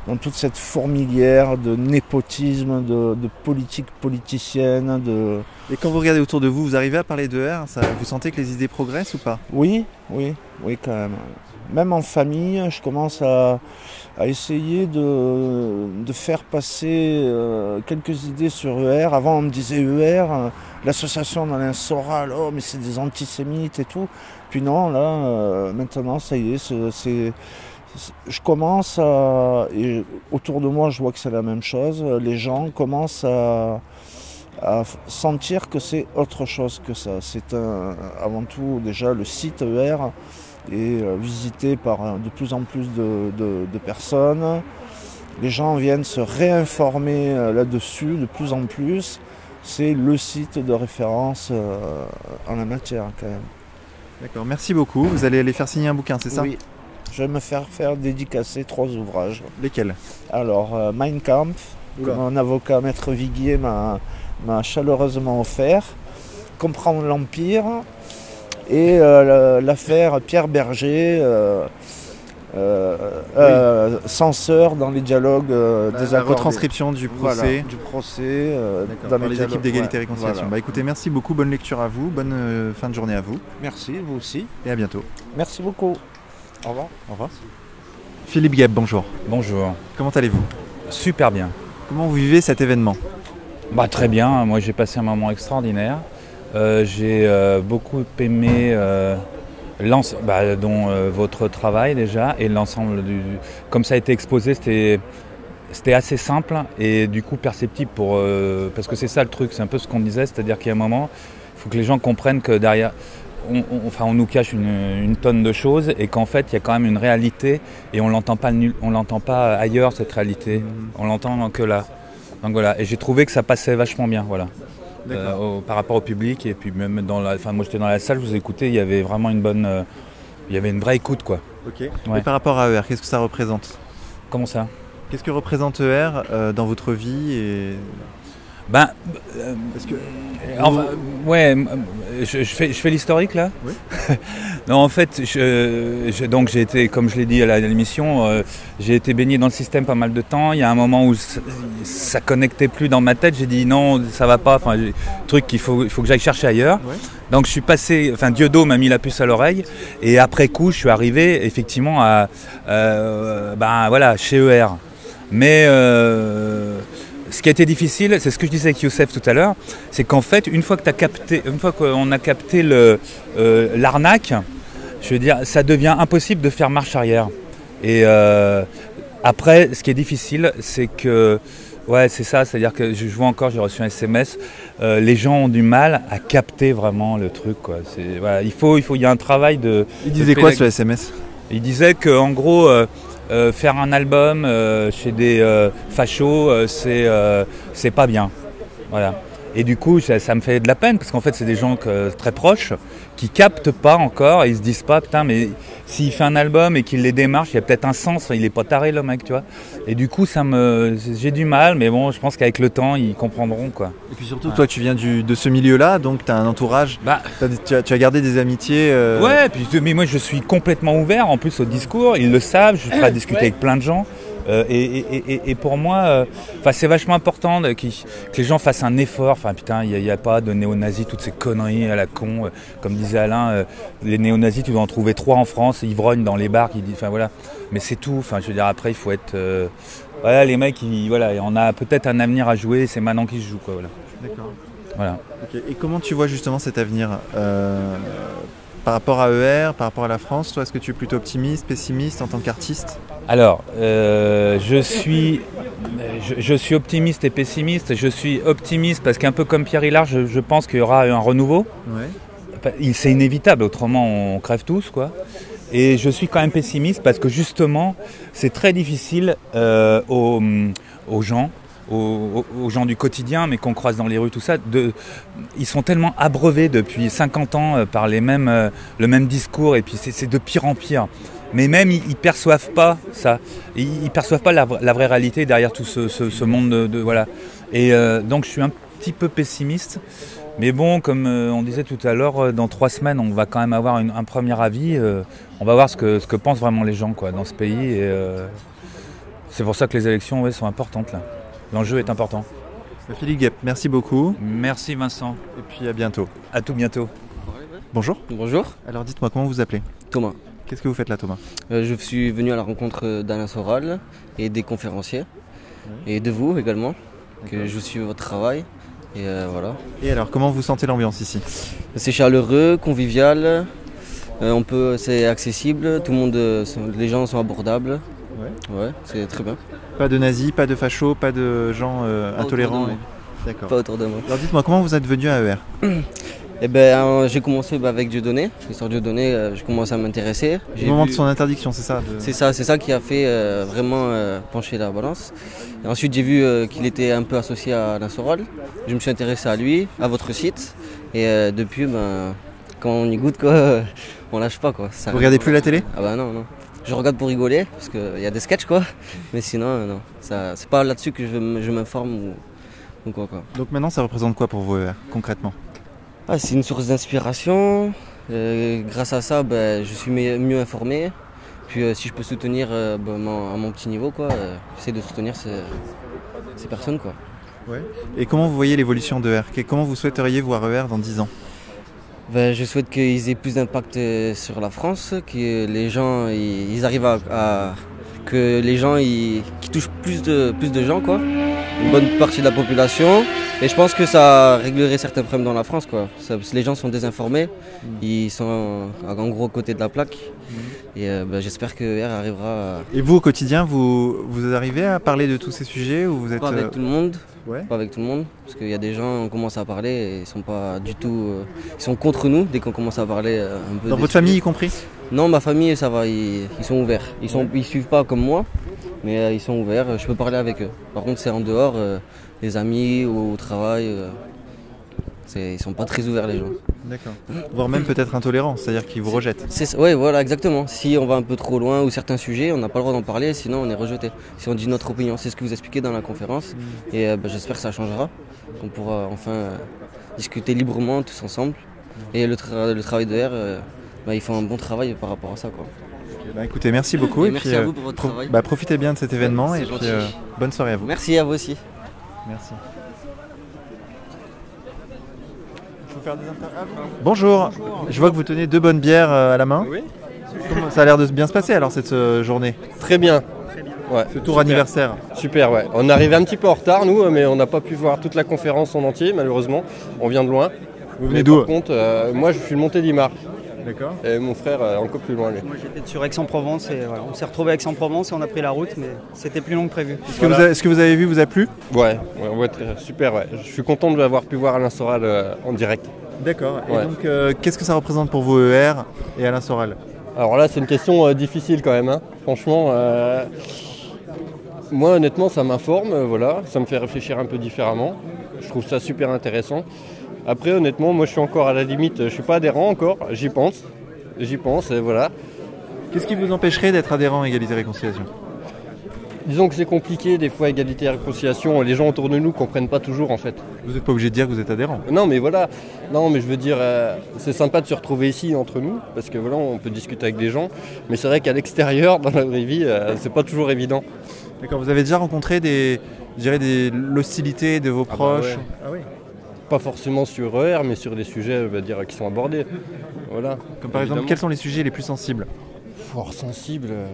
dans toute cette fourmilière de népotisme, de, de politique politicienne. De... Et quand vous regardez autour de vous, vous arrivez à parler d'ER ça, Vous sentez que les idées progressent ou pas? Oui, oui, oui, quand même. Même en famille, je commence à, essayer de, faire passer euh, quelques idées sur ER. Avant, on me disait ER, l'association d'Alain Soral, oh, mais c'est des antisémites et tout. Puis non, là, euh, maintenant, ça y est, Je commence à. Et autour de moi, je vois que c'est la même chose. Les gens commencent à à sentir que c'est autre chose que ça. C'est avant tout déjà le site ER est euh, visité par euh, de plus en plus de, de- de personnes. Les gens viennent se réinformer euh, là-dessus de plus en plus. C'est le site de référence en la matière quand même. D'accord, merci beaucoup. Vous allez aller faire signer un bouquin, c'est ça? Oui. Je vais me faire faire dédicacer trois ouvrages. Lesquels? Alors, euh, Mein Kampf, que mon avocat Maître Viguier m'a chaleureusement offert. Comprendre l'Empire. Et euh, la- l'affaire Pierre Berger, euh, euh, euh, censeur dans les dialogues euh, des la accords. retranscription du Voilà, procès. du procès euh, dans les équipes d'égalité et ouais, réconciliation. voilà. Bah écoutez, merci beaucoup, bonne lecture à vous, bonne euh, fin de journée à vous. Merci, vous aussi. Et à bientôt. Merci beaucoup. Au revoir. Au revoir. Philippe Gueb, bonjour. Bonjour. Comment allez-vous? Super bien. Comment vous vivez cet événement? Bah, très bien, moi j'ai passé un moment extraordinaire. Euh, j'ai euh, beaucoup aimé euh, bah, dont, votre travail déjà et l'ensemble du... Comme ça a été exposé, c'était... C'était assez simple et du coup perceptible pour euh, parce que c'est ça le truc, c'est un peu ce qu'on disait, c'est-à-dire qu'il y a un moment, il faut que les gens comprennent que derrière, on, on- enfin on nous cache une, une tonne de choses et qu'en fait il y a quand même une réalité et on l'entend pas on l'entend pas ailleurs cette réalité, on l'entend que là. Donc voilà, et j'ai trouvé que ça passait vachement bien, voilà. Euh, au- par rapport au public et puis même dans la, enfin moi j'étais dans la salle, je vous écoutais, il y avait vraiment une bonne, euh, il y avait une vraie écoute quoi. Ok. Ouais. Et par rapport à ER, qu'est-ce que ça représente? Comment ça? Qu'est-ce que représente ER euh, dans votre vie et... Ben, euh, Parce que Enfin, ouais, je, je fais, je fais l'historique là Oui. non, en fait, je, je- donc j'ai été, comme je l'ai dit à l'émission, euh, j'ai été baigné dans le système pas mal de temps. Il y a un moment où ça, ça connectait plus dans ma tête. J'ai dit non, ça va pas. Enfin, truc qu'il faut, il faut que j'aille chercher ailleurs. Ouais. Donc je suis passé, enfin Dieudo m'a mis la puce à l'oreille et après coup, je suis arrivé effectivement à, euh, ben voilà, chez ER. Mais euh, ce qui a été difficile, c'est ce que je disais avec Youssef tout à l'heure, c'est qu'en fait, une fois que as capté, une fois qu'on a capté euh, l'arnaque, je veux dire, ça devient impossible de faire marche arrière. Et euh, après, ce qui est difficile, c'est que, ouais, c'est ça, c'est-à-dire que je vois encore, j'ai reçu un SMS, euh, les gens ont du mal à capter vraiment le truc, quoi. Voilà, il faut, il faut, il y a un travail de. Il de disait quoi pédag- ce SMS il disait qu'en gros, euh, euh, faire un album euh, chez des euh, fachos, c'est pas bien. Voilà. Et du coup, ça, me fait de la peine parce qu'en fait, c'est des gens très proches qui captent pas encore et ils se disent pas, putain, mais s'il fait un album et qu'il les démarche, il y a peut-être un sens. Il est pas taré, le mec, tu vois. Et du coup, ça me, j'ai du mal, mais bon, je pense qu'avec le temps, ils comprendront, quoi. Et puis surtout, toi, tu viens du- de ce milieu-là, donc tu as un entourage. Des- tu, as, tu as gardé des amitiés. euh, Ouais, puis, mais moi je suis complètement ouvert en plus au discours, ils le savent, je suis à discuter avec plein de gens. Euh, et, et- et- et pour moi, euh, c'est vachement important de- que les gens fassent un effort. Enfin, putain, il n'y a, pas de néo-nazis, toutes ces conneries à la con. Euh, Comme disait Alain, euh, les néo-nazis, tu dois en trouver trois en France, ivrognes dans les bars qui. Enfin voilà. Mais c'est tout. Enfin, je veux dire, après, il faut être. voilà, les mecs, ils- voilà, on a peut-être un avenir à jouer, c'est maintenant qu'ils se jouent, quoi. Voilà. D'accord. Voilà. Et comment tu vois justement cet avenir par rapport à ER, par rapport à la France Toi, est-ce que tu es plutôt optimiste, pessimiste en tant qu'artiste? Alors, euh, je suis, je, je suis optimiste et pessimiste. Je suis optimiste parce qu'un peu comme Pierre Hillard, je, je pense qu'il y aura un renouveau. Ouais. C'est inévitable, autrement on crève tous, quoi. Et je suis quand même pessimiste parce que justement, c'est très difficile euh, aux, aux gens, aux, gens du quotidien, mais qu'on croise dans les rues, tout ça. Ils sont tellement abreuvés depuis 50 ans euh, par les mêmes, euh, le même discours, et puis c'est de pire en pire. Mais même ils, ils perçoivent pas ça, ils, ils perçoivent pas la, vra- la vraie réalité derrière tout ce, monde de, voilà. Et euh, donc je suis un petit peu pessimiste. Mais bon, comme on disait tout à l'heure, dans trois semaines, on va quand même avoir un premier avis. on va voir ce que, ce que pensent vraiment les gens quoi, dans ce pays. C'est pour ça que les élections sont importantes là. L'enjeu est important. Philippe Guep, merci beaucoup. Merci Vincent. Et puis à bientôt. À tout bientôt. Bonjour. Bonjour. Alors dites-moi comment vous appelez? Thomas. Qu'est-ce que vous faites là, Thomas? Euh, je suis venu à la rencontre d'Alain Soral et des conférenciers et de vous également, que je suis votre travail. Et euh, voilà. Et alors, comment vous sentez l'ambiance ici? C'est chaleureux, convivial. euh, on peut, c'est accessible. Tout le monde, les gens sont abordables. Ouais. Ouais, c'est très bien. Pas de nazis, pas de fachos, pas de gens euh, intolérants. D'accord. Pas autour de moi. Alors dites-moi, comment vous êtes venu à ER Eh ben, euh, j'ai commencé bah, avec Dieudonné. L'histoire de Dieudonné, euh, j'ai commencé à m'intéresser. Au moment vu- de son interdiction, c'est ça de- C'est ça, c'est ça qui a fait euh, vraiment euh, pencher la balance. Et ensuite, j'ai vu qu'il était un peu associé à Alain Soral. Je me suis intéressé à lui, à votre site. Et depuis, ben, quand on y goûte, quoi, on lâche pas. Quoi. Ça Vous regardez plus la télé? Ah bah non, non. Je regarde pour rigoler, parce qu'il y a des sketchs, quoi. Mais sinon, euh, non. C'est pas là-dessus que je, m'informe ou, ou quoi, quoi. Donc maintenant, ça représente quoi pour vous, ER, concrètement? Ah, c'est une source d'inspiration. Euh, grâce à ça, ben, je suis mieux informé. Puis euh, si je peux soutenir euh, ben, mon- à mon petit niveau, quoi, euh, j'essaie de soutenir ces, ces personnes. Quoi. Ouais. Et comment vous voyez l'évolution de ER Que- Comment vous souhaiteriez voir ER dans 10 ans? Ben, je souhaite qu'ils aient plus d'impact euh, sur la France, que les gens ils, arrivent à, à- que les gens ils, qui touchent plus de plus de gens quoi, une bonne partie de la population. Et je pense que ça réglerait certains problèmes dans la France quoi. Ça- les gens sont désinformés, ils sont en, en gros côté de la plaque. Et euh, ben, j'espère que R arrivera. À... Et vous, au quotidien, vous, vous arrivez à parler de tous ces sujets ou vous êtes Pas avec euh, tout le monde. Ouais. Pas avec tout le monde. Parce qu'il y a des gens, on commence à parler et ils sont pas du tout. euh, ils sont contre nous dès qu'on commence à parler euh, un peu. Dans votre sujets. famille y compris Non, ma famille, ça va, ils, ils sont ouverts. Ils sont, ils suivent pas comme moi, mais ils sont ouverts. Je peux parler avec eux. Par contre, c'est en dehors, les amis ou au travail. euh, ils sont pas très ouverts les gens. D'accord. Voire même peut-être intolérants, c'est-à-dire qu'ils vous rejettent. Ouais, voilà, exactement. Si on va un peu trop loin ou certains sujets, on n'a pas le droit d'en parler, sinon on est rejeté. Si on dit notre opinion, c'est ce que vous expliquez dans la conférence. Et euh, bah, j'espère que ça changera. qu'on pourra enfin euh, discuter librement tous ensemble. Et le, tra- le travail de R, euh, bah, ils font un bon travail par rapport à ça. Quoi. Bah, écoutez, merci beaucoup. Et et merci puis, à vous pour votre pro- travail. profitez bien de cet événement et puis bonne soirée à vous. Merci à vous aussi. Merci. Bonjour. Je vois que vous tenez deux bonnes bières euh, à la main. Oui. Ça a l'air de bien se passer alors cette euh, journée? Très bien. Ouais, Ce tour super. anniversaire. Super, ouais. On est arrivé un petit peu en retard, nous, mais on n'a pas pu voir toute la conférence en entier, malheureusement. On vient de loin. Vous venez d'où Par contre, euh, moi, je suis monté d'Imar. D'accord. Et mon frère, euh, encore plus loin, lui. Moi j'étais sur Aix-en-Provence et voilà, on s'est retrouvé à Aix-en-Provence et on a pris la route, mais c'était plus long que prévu. Est-ce que, vous avez- ce que vous avez vu vous a plu? Ouais, ouais, super, ouais. Je suis content de l'avoir pu voir Alain Soral euh, en direct. D'accord. Et Ouais. donc euh, qu'est-ce que ça représente pour vous ER et Alain Soral? Alors là, c'est une question euh, difficile quand même. hein. Franchement, euh, moi honnêtement ça m'informe, voilà, ça me fait réfléchir un peu différemment. Je trouve ça super intéressant. Après honnêtement, moi je suis encore à la limite, je suis pas adhérent encore, j'y pense. J'y pense, et voilà. Qu'est-ce qui vous empêcherait d'être adhérent à Égalité Réconciliation? Disons que c'est compliqué des fois égalité et réconciliation, les gens autour de nous comprennent pas toujours en fait. Vous n'êtes pas obligé de dire que vous êtes adhérent. Non mais voilà, non mais je veux dire, euh, c'est sympa de se retrouver ici entre nous, parce que voilà, on peut discuter avec des gens, mais c'est vrai qu'à l'extérieur, dans la vraie vie, euh, c'est pas toujours évident. D'accord, vous avez déjà rencontré des, je dirais des l'hostilité de vos Ah bah proches? Ouais. Ah oui. Pas forcément sur ER, mais sur des sujets on va dire, qui sont abordés. Voilà. Comme par exemple, quels sont les sujets les plus sensibles Fort sensible. euh,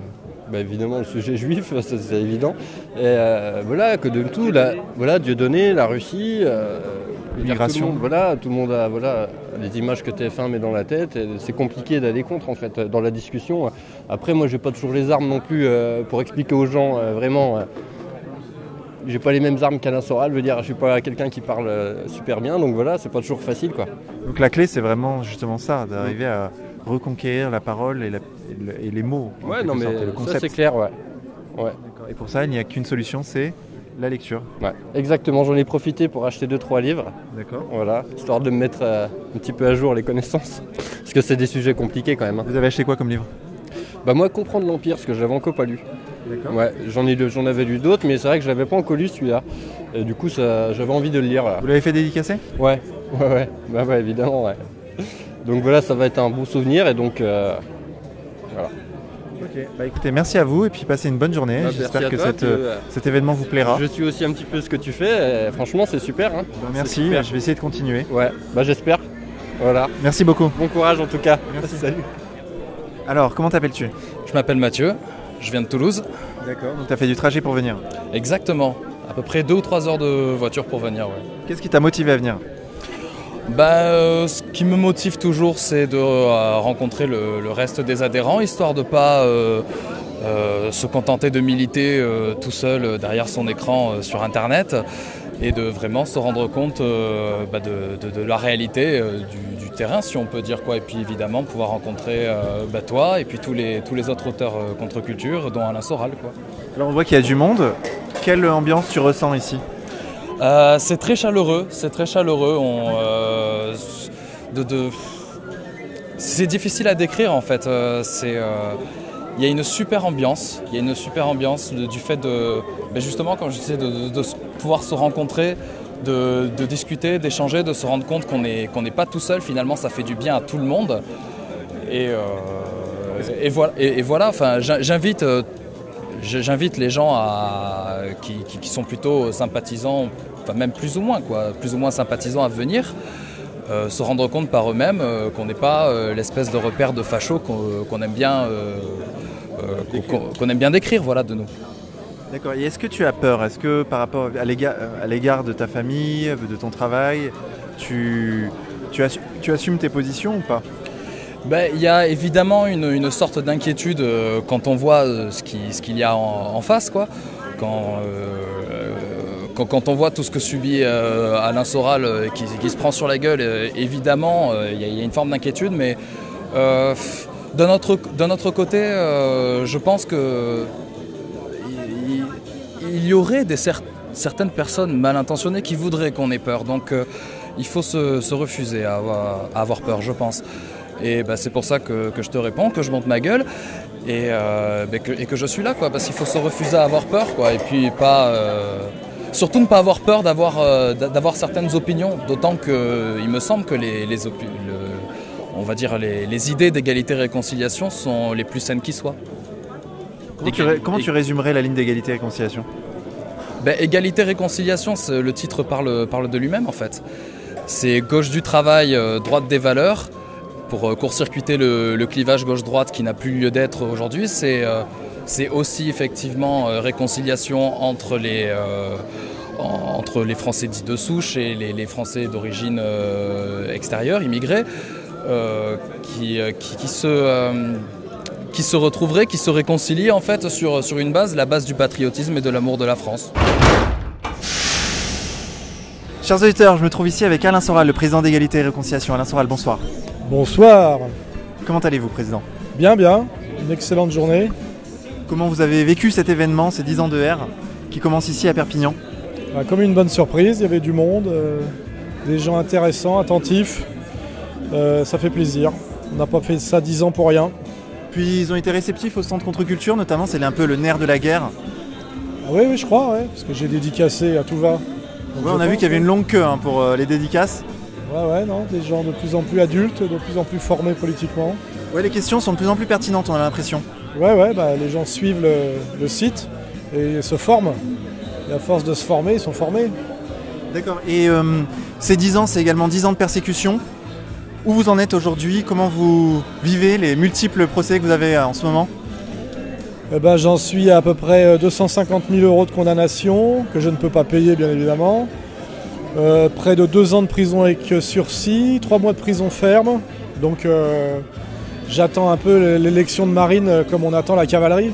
bah, évidemment le sujet juif, c'est évident. Et euh, voilà, que de tout, la, voilà, Dieudonné, la Russie, euh, L'immigration. tout le monde, voilà, tout le monde a voilà, les images que TF1 met dans la tête. C'est compliqué d'aller contre en fait dans la discussion. Après, moi, j'ai pas toujours les armes non plus euh, pour expliquer aux gens euh, vraiment. J'ai pas les mêmes armes qu'Alain Soral, je veux dire, je suis pas quelqu'un qui parle euh, super bien, donc voilà, c'est pas toujours facile quoi. Donc la clé, c'est vraiment justement ça, d'arriver à reconquérir la parole et, la- les mots. Ouais, non mais sorte, ça c'est clair, ouais. ouais. Et pour ça, il n'y a qu'une solution, c'est la lecture. Ouais, exactement, j'en ai profité pour acheter 2-3 livres. D'accord. Voilà, histoire de me mettre euh, un petit peu à jour les connaissances. Parce que c'est des sujets compliqués quand même. hein. Vous avez acheté quoi comme livre? Bah moi, Comprendre l'Empire, parce que je l'avais encore pas lu. Ouais, j'en ai, j'en avais lu d'autres, mais c'est vrai que je l'avais pas encore lu celui-là. Et du coup, ça, j'avais envie de le lire. là. Vous l'avez fait dédicacer? Ouais, ouais, ouais, bah ouais, évidemment, ouais. Donc voilà, ça va être un beau souvenir et donc euh, voilà. Ok. Bah écoutez, merci à vous et puis passez une bonne journée. Bah, J'espère que toi, cette, puis, euh, euh, cet événement vous plaira. Je suis aussi un petit peu ce que tu fais, et franchement, c'est super. hein. Bah, C'est merci, super. je vais essayer de continuer. Ouais, bah j'espère. Voilà. Merci beaucoup. Bon courage en tout cas. Merci. Salut. Alors, comment t'appelles-tu? Je m'appelle Mathieu, je viens de Toulouse. D'accord. Donc tu as fait du trajet pour venir. Exactement, à peu près deux ou trois heures de voiture pour venir. Ouais. Qu'est-ce qui t'a motivé à venir? Bah, euh, ce qui me motive toujours, c'est de euh, rencontrer le, le reste des adhérents, histoire de pas euh, se contenter de militer tout seul derrière son écran sur Internet, et de vraiment se rendre compte euh, bah, de, de- de la réalité euh, du, du terrain, si on peut dire quoi. Et puis évidemment pouvoir rencontrer euh, bah, toi et puis tous les, tous les autres auteurs contre-culture, dont Alain Soral. Quoi. Alors on voit qu'il y a du monde. Quelle ambiance tu ressens ici? C'est très chaleureux, c'est très chaleureux. On, de, de- C'est difficile à décrire en fait. C'est, il y a une super ambiance. Il y a une super ambiance de- du fait de, ben justement, comme je disais, de, de- de pouvoir se rencontrer, de, de discuter, d'échanger, de se rendre compte qu'on n'est qu'on n'est pas tout seul. Finalement, ça fait du bien à tout le monde. Et, euh, et voilà. Et, et voilà. Enfin, j'in- j'invite. euh, J'invite les gens à, qui, qui- qui sont plutôt sympathisants, enfin même plus ou moins, quoi, plus ou moins sympathisants à venir, euh, se rendre compte par eux-mêmes euh, qu'on n'est pas euh, l'espèce de repère de facho qu'on qu'on aime bien, qu'on qu'on aime bien décrire, voilà, de nous. D'accord. Et est-ce que tu as peur? Est-ce que par rapport à l'égard, de ta famille, de ton travail, tu, tu, assu- tu assumes tes positions ou pas? Ben, Il y a évidemment une, sorte d'inquiétude euh, quand on voit euh, ce qui- ce qu'il y a en, face, quoi. Quand, euh, quand, on voit tout ce que subit Alain Soral qui, qui se prend sur la gueule, évidemment, il y, a- une forme d'inquiétude, mais d'un autre, côté, je pense que y aurait des cer- certaines personnes mal intentionnées qui voudraient qu'on ait peur. Donc euh, il faut se, se refuser à avoir, à avoir peur, je pense. Et bah, c'est pour ça que, que je te réponds, que je monte ma gueule et, euh, bah, que, et que je suis là, quoi, parce qu'il faut se refuser à avoir peur, quoi, et puis pas. euh, surtout ne pas avoir peur d'avoir euh, d'a- d'avoir certaines opinions, d'autant que il me semble que les, les opi- le- on va dire les, les idées d'égalité et réconciliation sont les plus saines qui soient. Comment, tu, ré- comment tu résumerais la ligne d'égalité et réconciliation? Ben, égalité, réconciliation, le titre parle, de lui-même en fait. C'est gauche du travail, euh, droite des valeurs, pour euh, court-circuiter le, clivage gauche-droite qui n'a plus lieu d'être aujourd'hui. C'est euh, aussi effectivement réconciliation entre les, en- entre les Français dits de souche et les, Français d'origine extérieure, immigrés, qui se... qui se retrouveraient, qui se réconcilient en fait sur, sur une base, la base du patriotisme et de l'amour de la France. Chers auditeurs, je me trouve ici avec Alain Soral, le président d'égalité et réconciliation. Alain Soral, bonsoir. Bonsoir. Comment allez-vous, président? Bien, bien. Une excellente journée. Comment vous avez vécu cet événement, ces 10 ans de R, qui commence ici à Perpignan? Bah, Comme une bonne surprise, il y avait du monde, euh, des gens intéressants, attentifs. Euh, ça fait plaisir. On n'a pas fait ça 10 ans pour rien. Puis ils ont été réceptifs au centre contre-culture, notamment, c'est un peu le nerf de la guerre. Ah oui, oui, je crois, ouais, parce que j'ai dédicacé à tout va. Donc Ouais, je on a vu qu'il y avait une longue queue hein, pour euh, les dédicaces. Ouais, ouais, non, des gens de plus en plus adultes, de plus en plus formés politiquement. Ouais, les questions sont de plus en plus pertinentes, on a l'impression. Ouais, ouais, bah, les gens suivent le, le site et se forment. Et à force de se former, ils sont formés. D'accord. Et euh, ces 10 ans, c'est également 10 ans de persécution. Où vous en êtes aujourd'hui? Comment vous vivez les multiples procès que vous avez euh, en ce moment? Eh ben, J'en suis à à peu près euh, 250 000 euros de condamnation, que je ne peux pas payer bien évidemment. Euh, près de deux ans de prison avec euh, sursis, trois mois de prison ferme. Donc euh, j'attends un peu l'élection de Marine euh, comme on attend la cavalerie.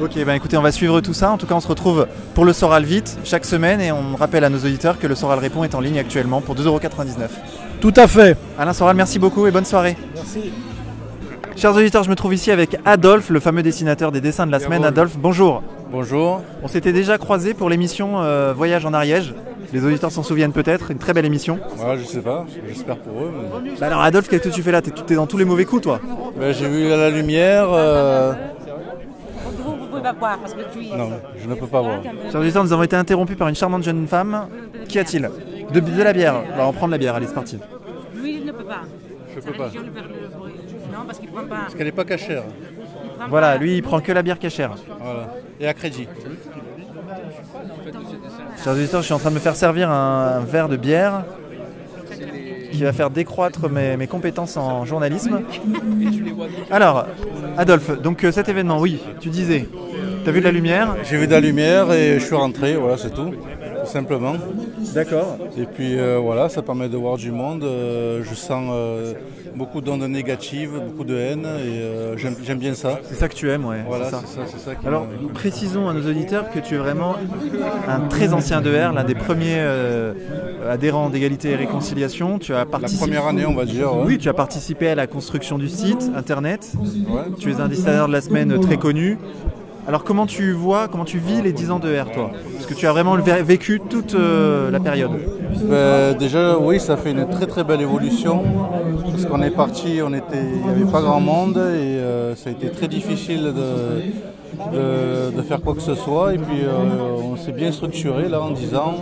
Ok, ben écoutez, on va suivre tout ça. En tout cas, on se retrouve pour le Soral vite chaque semaine et on rappelle à nos auditeurs que le Soral Répond est en ligne actuellement pour 2,99€. Tout à fait. Alain Soral, merci beaucoup et bonne soirée. Merci. Chers auditeurs, je me trouve ici avec Adolphe, le fameux dessinateur des dessins de la semaine. Adolphe, bonjour. Bonjour. On s'était déjà croisé pour l'émission euh, Voyage en Ariège. Les auditeurs s'en souviennent peut-être, une très belle émission. Ouais, je sais pas, j'espère pour eux. mais- Bah alors Adolphe, qu'est-ce que tu fais là? T'es dans tous les mauvais coups toi Ben, J'ai vu la lumière. euh, Vous ne pouvez pas boire parce que tu es. Non, je ne peux pas voir. Chers auditeurs, nous avons été interrompus par une charmante jeune femme. Qu'y a-t-il? De, de la bière. On va en prendre la bière, allez, c'est parti. Lui, il ne peut pas. Je peux pas. Non, parce qu'il ne prend pas. Parce qu'elle n'est pas cachère. Voilà, pas. lui il prend que la bière cachère. Voilà. Et à crédit. Chers auditeurs, je suis en train de me faire servir un, un verre de bière qui va faire décroître mes, mes compétences en journalisme. Alors, Adolphe, donc euh, cet événement, oui, tu disais, t'as vu de la lumière J'ai vu de la lumière et je suis rentré, voilà, c'est tout. Simplement. D'accord. Et puis euh, voilà, ça permet de voir du monde. euh, je sens euh, beaucoup d'ondes négatives, beaucoup de haine et j'aime bien ça. C'est ça que tu aimes, ouais. Voilà, c'est ça. c'est ça, c'est ça qui Alors, précisons à nos auditeurs que tu es vraiment un très ancien de R, l'un des premiers adhérents d'égalité et réconciliation. Tu as participé... première année, on va dire, ouais. Oui, tu as participé à la construction du site internet. Ouais. Tu es un dessinateur de la semaine très connu. Alors comment tu vois, comment tu vis les 10 ans de R, toi? Parce que tu as vraiment vé- vécu toute euh, la période. Ben, déjà, oui, ça fait une très très belle évolution. Parce qu'on est parti, on était, il n'y avait pas grand monde et euh, ça a été très difficile de, de, de faire quoi que ce soit. Et puis euh, on s'est bien structuré là en 10 ans.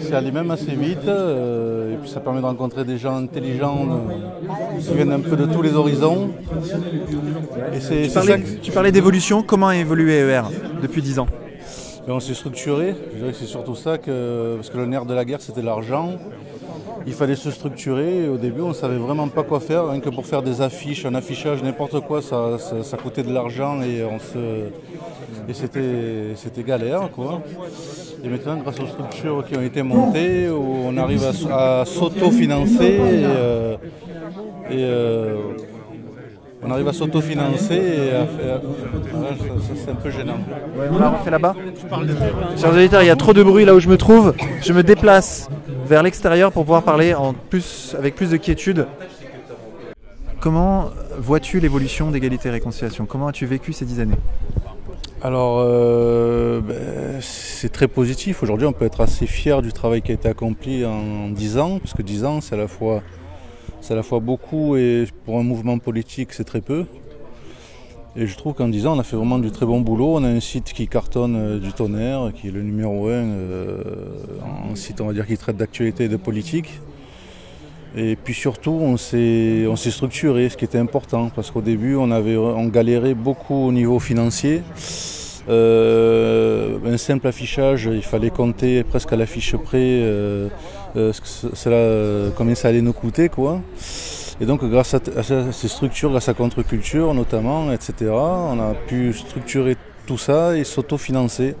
C'est allé même assez vite. euh, et puis ça permet de rencontrer des gens intelligents euh, qui viennent un peu de tous les horizons. Et c'est Tu parlais, ça que- tu parlais d'évolution, comment a évolué ER depuis 10 ans? On s'est structuré. Je dirais que c'est surtout ça que. Parce que le nerf de la guerre, c'était l'argent. Il fallait se structurer. Au début, on ne savait vraiment pas quoi faire. Rien que pour faire des affiches, un affichage, n'importe quoi, ça, ça- coûtait de l'argent et on se. Et c'était, galère, quoi. Et maintenant, grâce aux structures qui ont été montées, on arrive à, s'autofinancer et, euh, euh, on arrive à s'autofinancer et à faire. C'est un peu gênant. On l'a refait là-bas Chers auditeurs, il y a trop de bruit là où je me trouve. Je me déplace vers l'extérieur pour pouvoir parler en plus, avec plus de quiétude. Comment vois-tu l'évolution d'égalité et réconciliation? Comment as-tu vécu ces 10 années? Alors, euh, ben, c'est très positif. Aujourd'hui, on peut être assez fier du travail qui a été accompli en 10 ans, parce que 10 ans, c'est à la fois, c'est à la fois beaucoup et pour un mouvement politique, c'est très peu. Et je trouve qu'en 10 ans, on a fait vraiment du très bon boulot. On a un site qui cartonne euh, du tonnerre, qui est le numéro 1, un site, on va dire, qui traite d'actualité et de politique. Et puis surtout, on s'est on s'est structuré, ce qui était important, parce qu'au début, on, avait, on galérait beaucoup au niveau financier. Euh, un simple affichage, il fallait compter presque à l'affiche près euh, euh, cela, combien ça allait nous coûter. Quoi. Et donc grâce à, ces structures, grâce à Contre-Culture notamment, etc., on a pu structurer tout ça et s'autofinancer.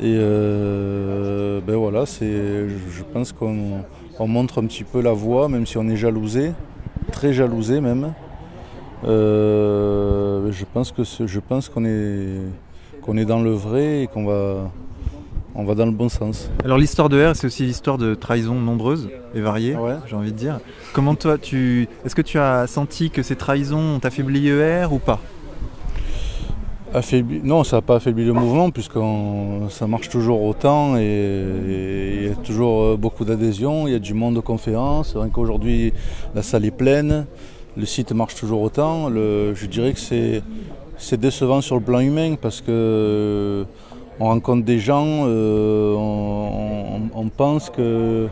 Et ben voilà, je je pense qu'on on montre un petit peu la voie, même si on est jalousé, très jalousé même. Je pense que je pense qu'on est qu'on est dans le vrai et qu'on va on va dans le bon sens. Alors l'histoire de R, c'est aussi l'histoire de trahisons nombreuses et variées, j'ai envie de dire. Comment toi, tu, est-ce que tu as senti que ces trahisons ont affaibli ER ou pas? Affaibli- Non, ça n'a pas affaibli le mouvement puisque ça marche toujours autant et il y a toujours euh, beaucoup d'adhésion, il y a du monde de conférence. Rien qu'aujourd'hui, la salle est pleine, le site marche toujours autant. Le- je dirais que c'est c'est décevant sur le plan humain parce que euh, on rencontre des gens, euh, on, on- on pense que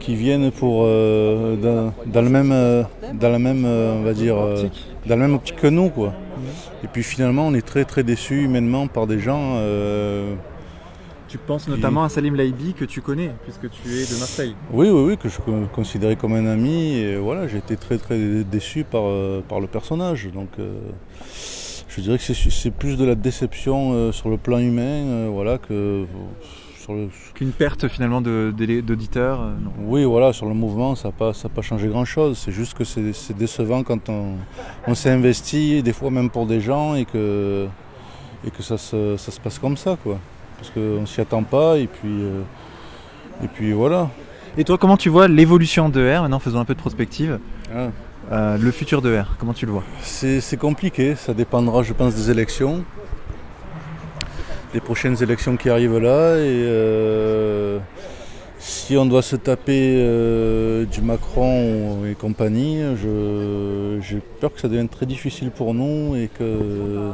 qui viennent pour euh, dans, dans le même dans la même on va dire dans la même optique que nous quoi. Et puis finalement on est très très déçus humainement par des gens. euh, Tu penses notamment à Salim Laibi que tu connais, puisque tu es de Marseille. Oui oui oui que je con- considérais comme un ami et voilà j'ai été très très déçu par, par le personnage donc euh, je dirais que c'est plus de la déception euh, sur le plan humain euh, voilà que sur le Qu'une perte finalement d'auditeurs. euh. Oui, voilà, sur le mouvement, ça n'a pas, ça a pas changé grand-chose. C'est juste que c'est décevant quand on, on s'est investi, des fois même pour des gens, et que, et que ça, se, ça se passe comme ça, quoi. Parce qu'on s'y attend pas, et puis, euh, et puis voilà. Et toi, comment tu vois l'évolution de R Maintenant, faisons un peu de prospective. Ah. Euh, le futur de R, comment tu le vois? C'est compliqué, ça dépendra, je pense, des élections. Des prochaines élections qui arrivent là. Et euh, si on doit se taper euh, du Macron et compagnie, j'ai peur que ça devienne très difficile pour nous et que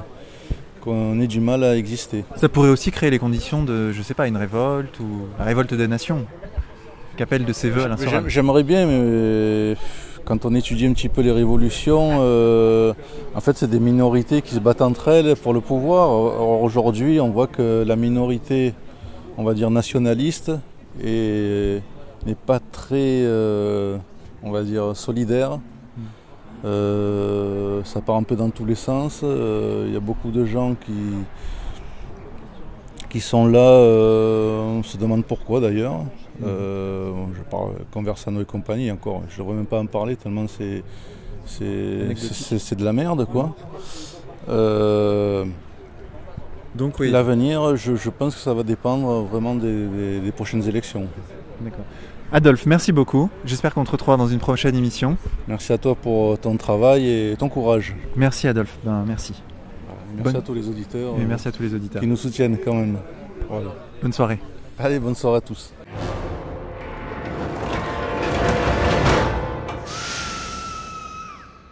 qu'on ait du mal à exister. Ça pourrait aussi créer les conditions de, je sais pas, une révolte ou la révolte des nations. Qu'appelle de ses voeux. J'aime- J'aimerais bien, mais quand on étudie un petit peu les révolutions, euh, en fait, c'est des minorités qui se battent entre elles pour le pouvoir. Aujourd'hui, on voit que la minorité, on va dire nationaliste, est- n'est pas très, euh, on va dire, solidaire. Euh, ça part un peu dans tous les sens. Il y a beaucoup de gens qui, qui sont là, on se demande pourquoi d'ailleurs. Euh, je parle Conversano et compagnie encore, je ne devrais même pas en parler tellement c'est c'est- c'est- c'est de la merde quoi. Euh, Donc oui. L'avenir, je, je pense que ça va dépendre vraiment des, des- des prochaines élections. D'accord. Adolphe, merci beaucoup. J'espère qu'on te retrouvera dans une prochaine émission. Merci à toi pour ton travail et ton courage. Merci Adolphe. Ben, merci. Merci Bonne- à tous les auditeurs. Et merci à tous les auditeurs. Qui nous soutiennent quand même. Voilà. Bonne soirée. Allez, bonne soirée à tous.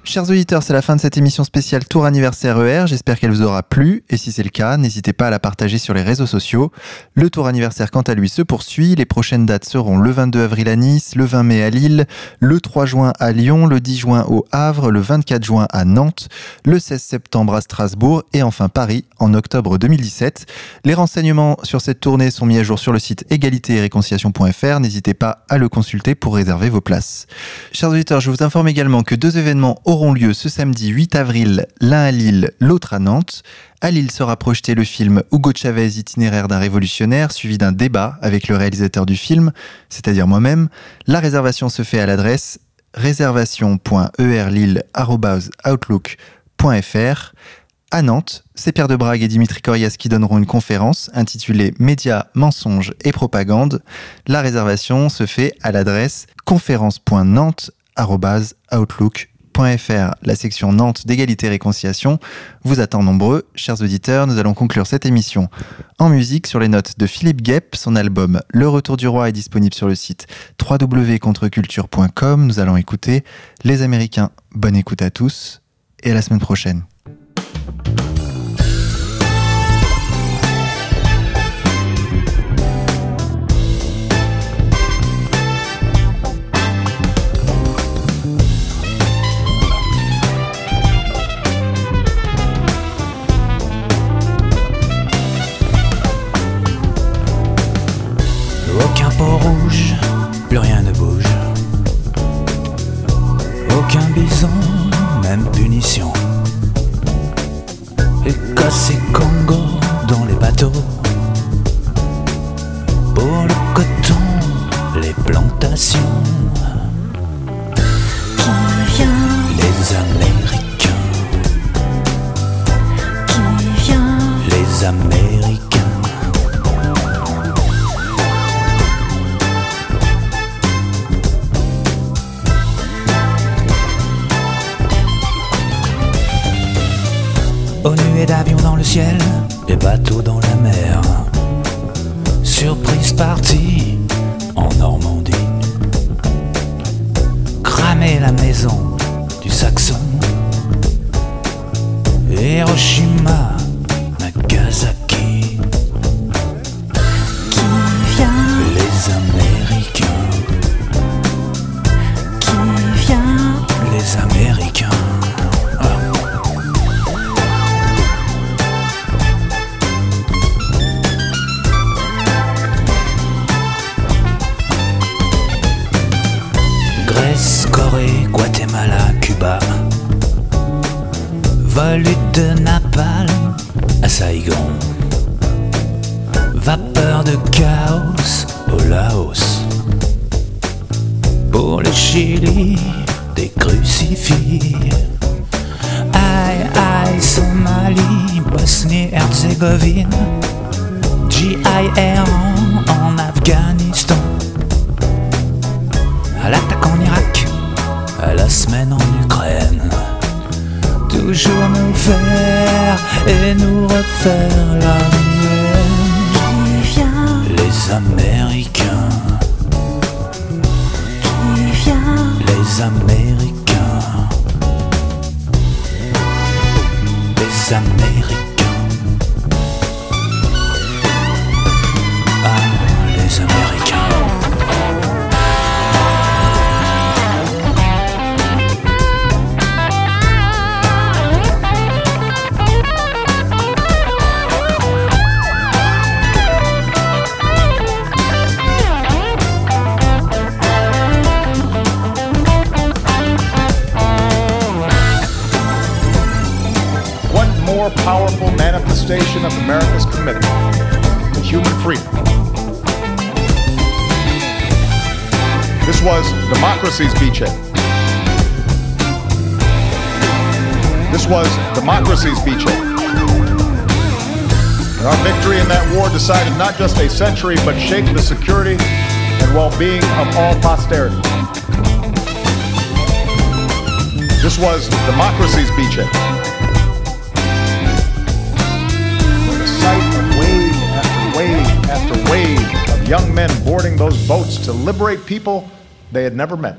Chers auditeurs, c'est la fin de cette émission spéciale Tour anniversaire ER. J'espère qu'elle vous aura plu. Et si c'est le cas, n'hésitez pas à la partager sur les réseaux sociaux. Le Tour anniversaire, quant à lui, se poursuit. Les prochaines dates seront le 22 avril à Nice, le 20 mai à Lille, le 3 juin à Lyon, le 10 juin au Havre, le 24 juin à Nantes, le 16 septembre à Strasbourg et enfin Paris en octobre 2017. Les renseignements sur cette tournée sont mis à jour sur le site égalité et réconciliation.fr. N'hésitez pas à le consulter pour réserver vos places. Chers auditeurs, je vous informe également que deux événements auront lieu ce samedi 8 avril, l'un à Lille, l'autre à Nantes. À Lille sera projeté le film Hugo Chavez, itinéraire d'un révolutionnaire, suivi d'un débat avec le réalisateur du film, c'est-à-dire moi-même. La réservation se fait à l'adresse réservation.erlille.outlook.fr. À Nantes, c'est Pierre de Brague et Dimitri Corias qui donneront une conférence intitulée Médias, mensonges et propagande. La réservation se fait à l'adresse conférence.nantes.outlook.fr. La section Nantes d'égalité et réconciliation vous attend nombreux. Chers auditeurs, nous allons conclure cette émission en musique sur les notes de Philippe Guep. Son album Le Retour du Roi est disponible sur le site www.contreculture.com. Nous allons écouter Les Américains. Bonne écoute à tous et à la semaine prochaine. Aïe, aïe, Somalie, Bosnie-Herzégovine. GIR en, en Afghanistan. À l'attaque en Irak, à la semaine en Ukraine. Toujours nous faire et nous refaire la vient Les Américains, les Américains, les Américains. Manifestation of America's commitment to human freedom. This was democracy's beachhead. This was democracy's beachhead. And our victory in that war decided not just a century, but shaped the security and well-being of all posterity. This was democracy's beachhead. After wave of young men boarding those boats to liberate people they had never met.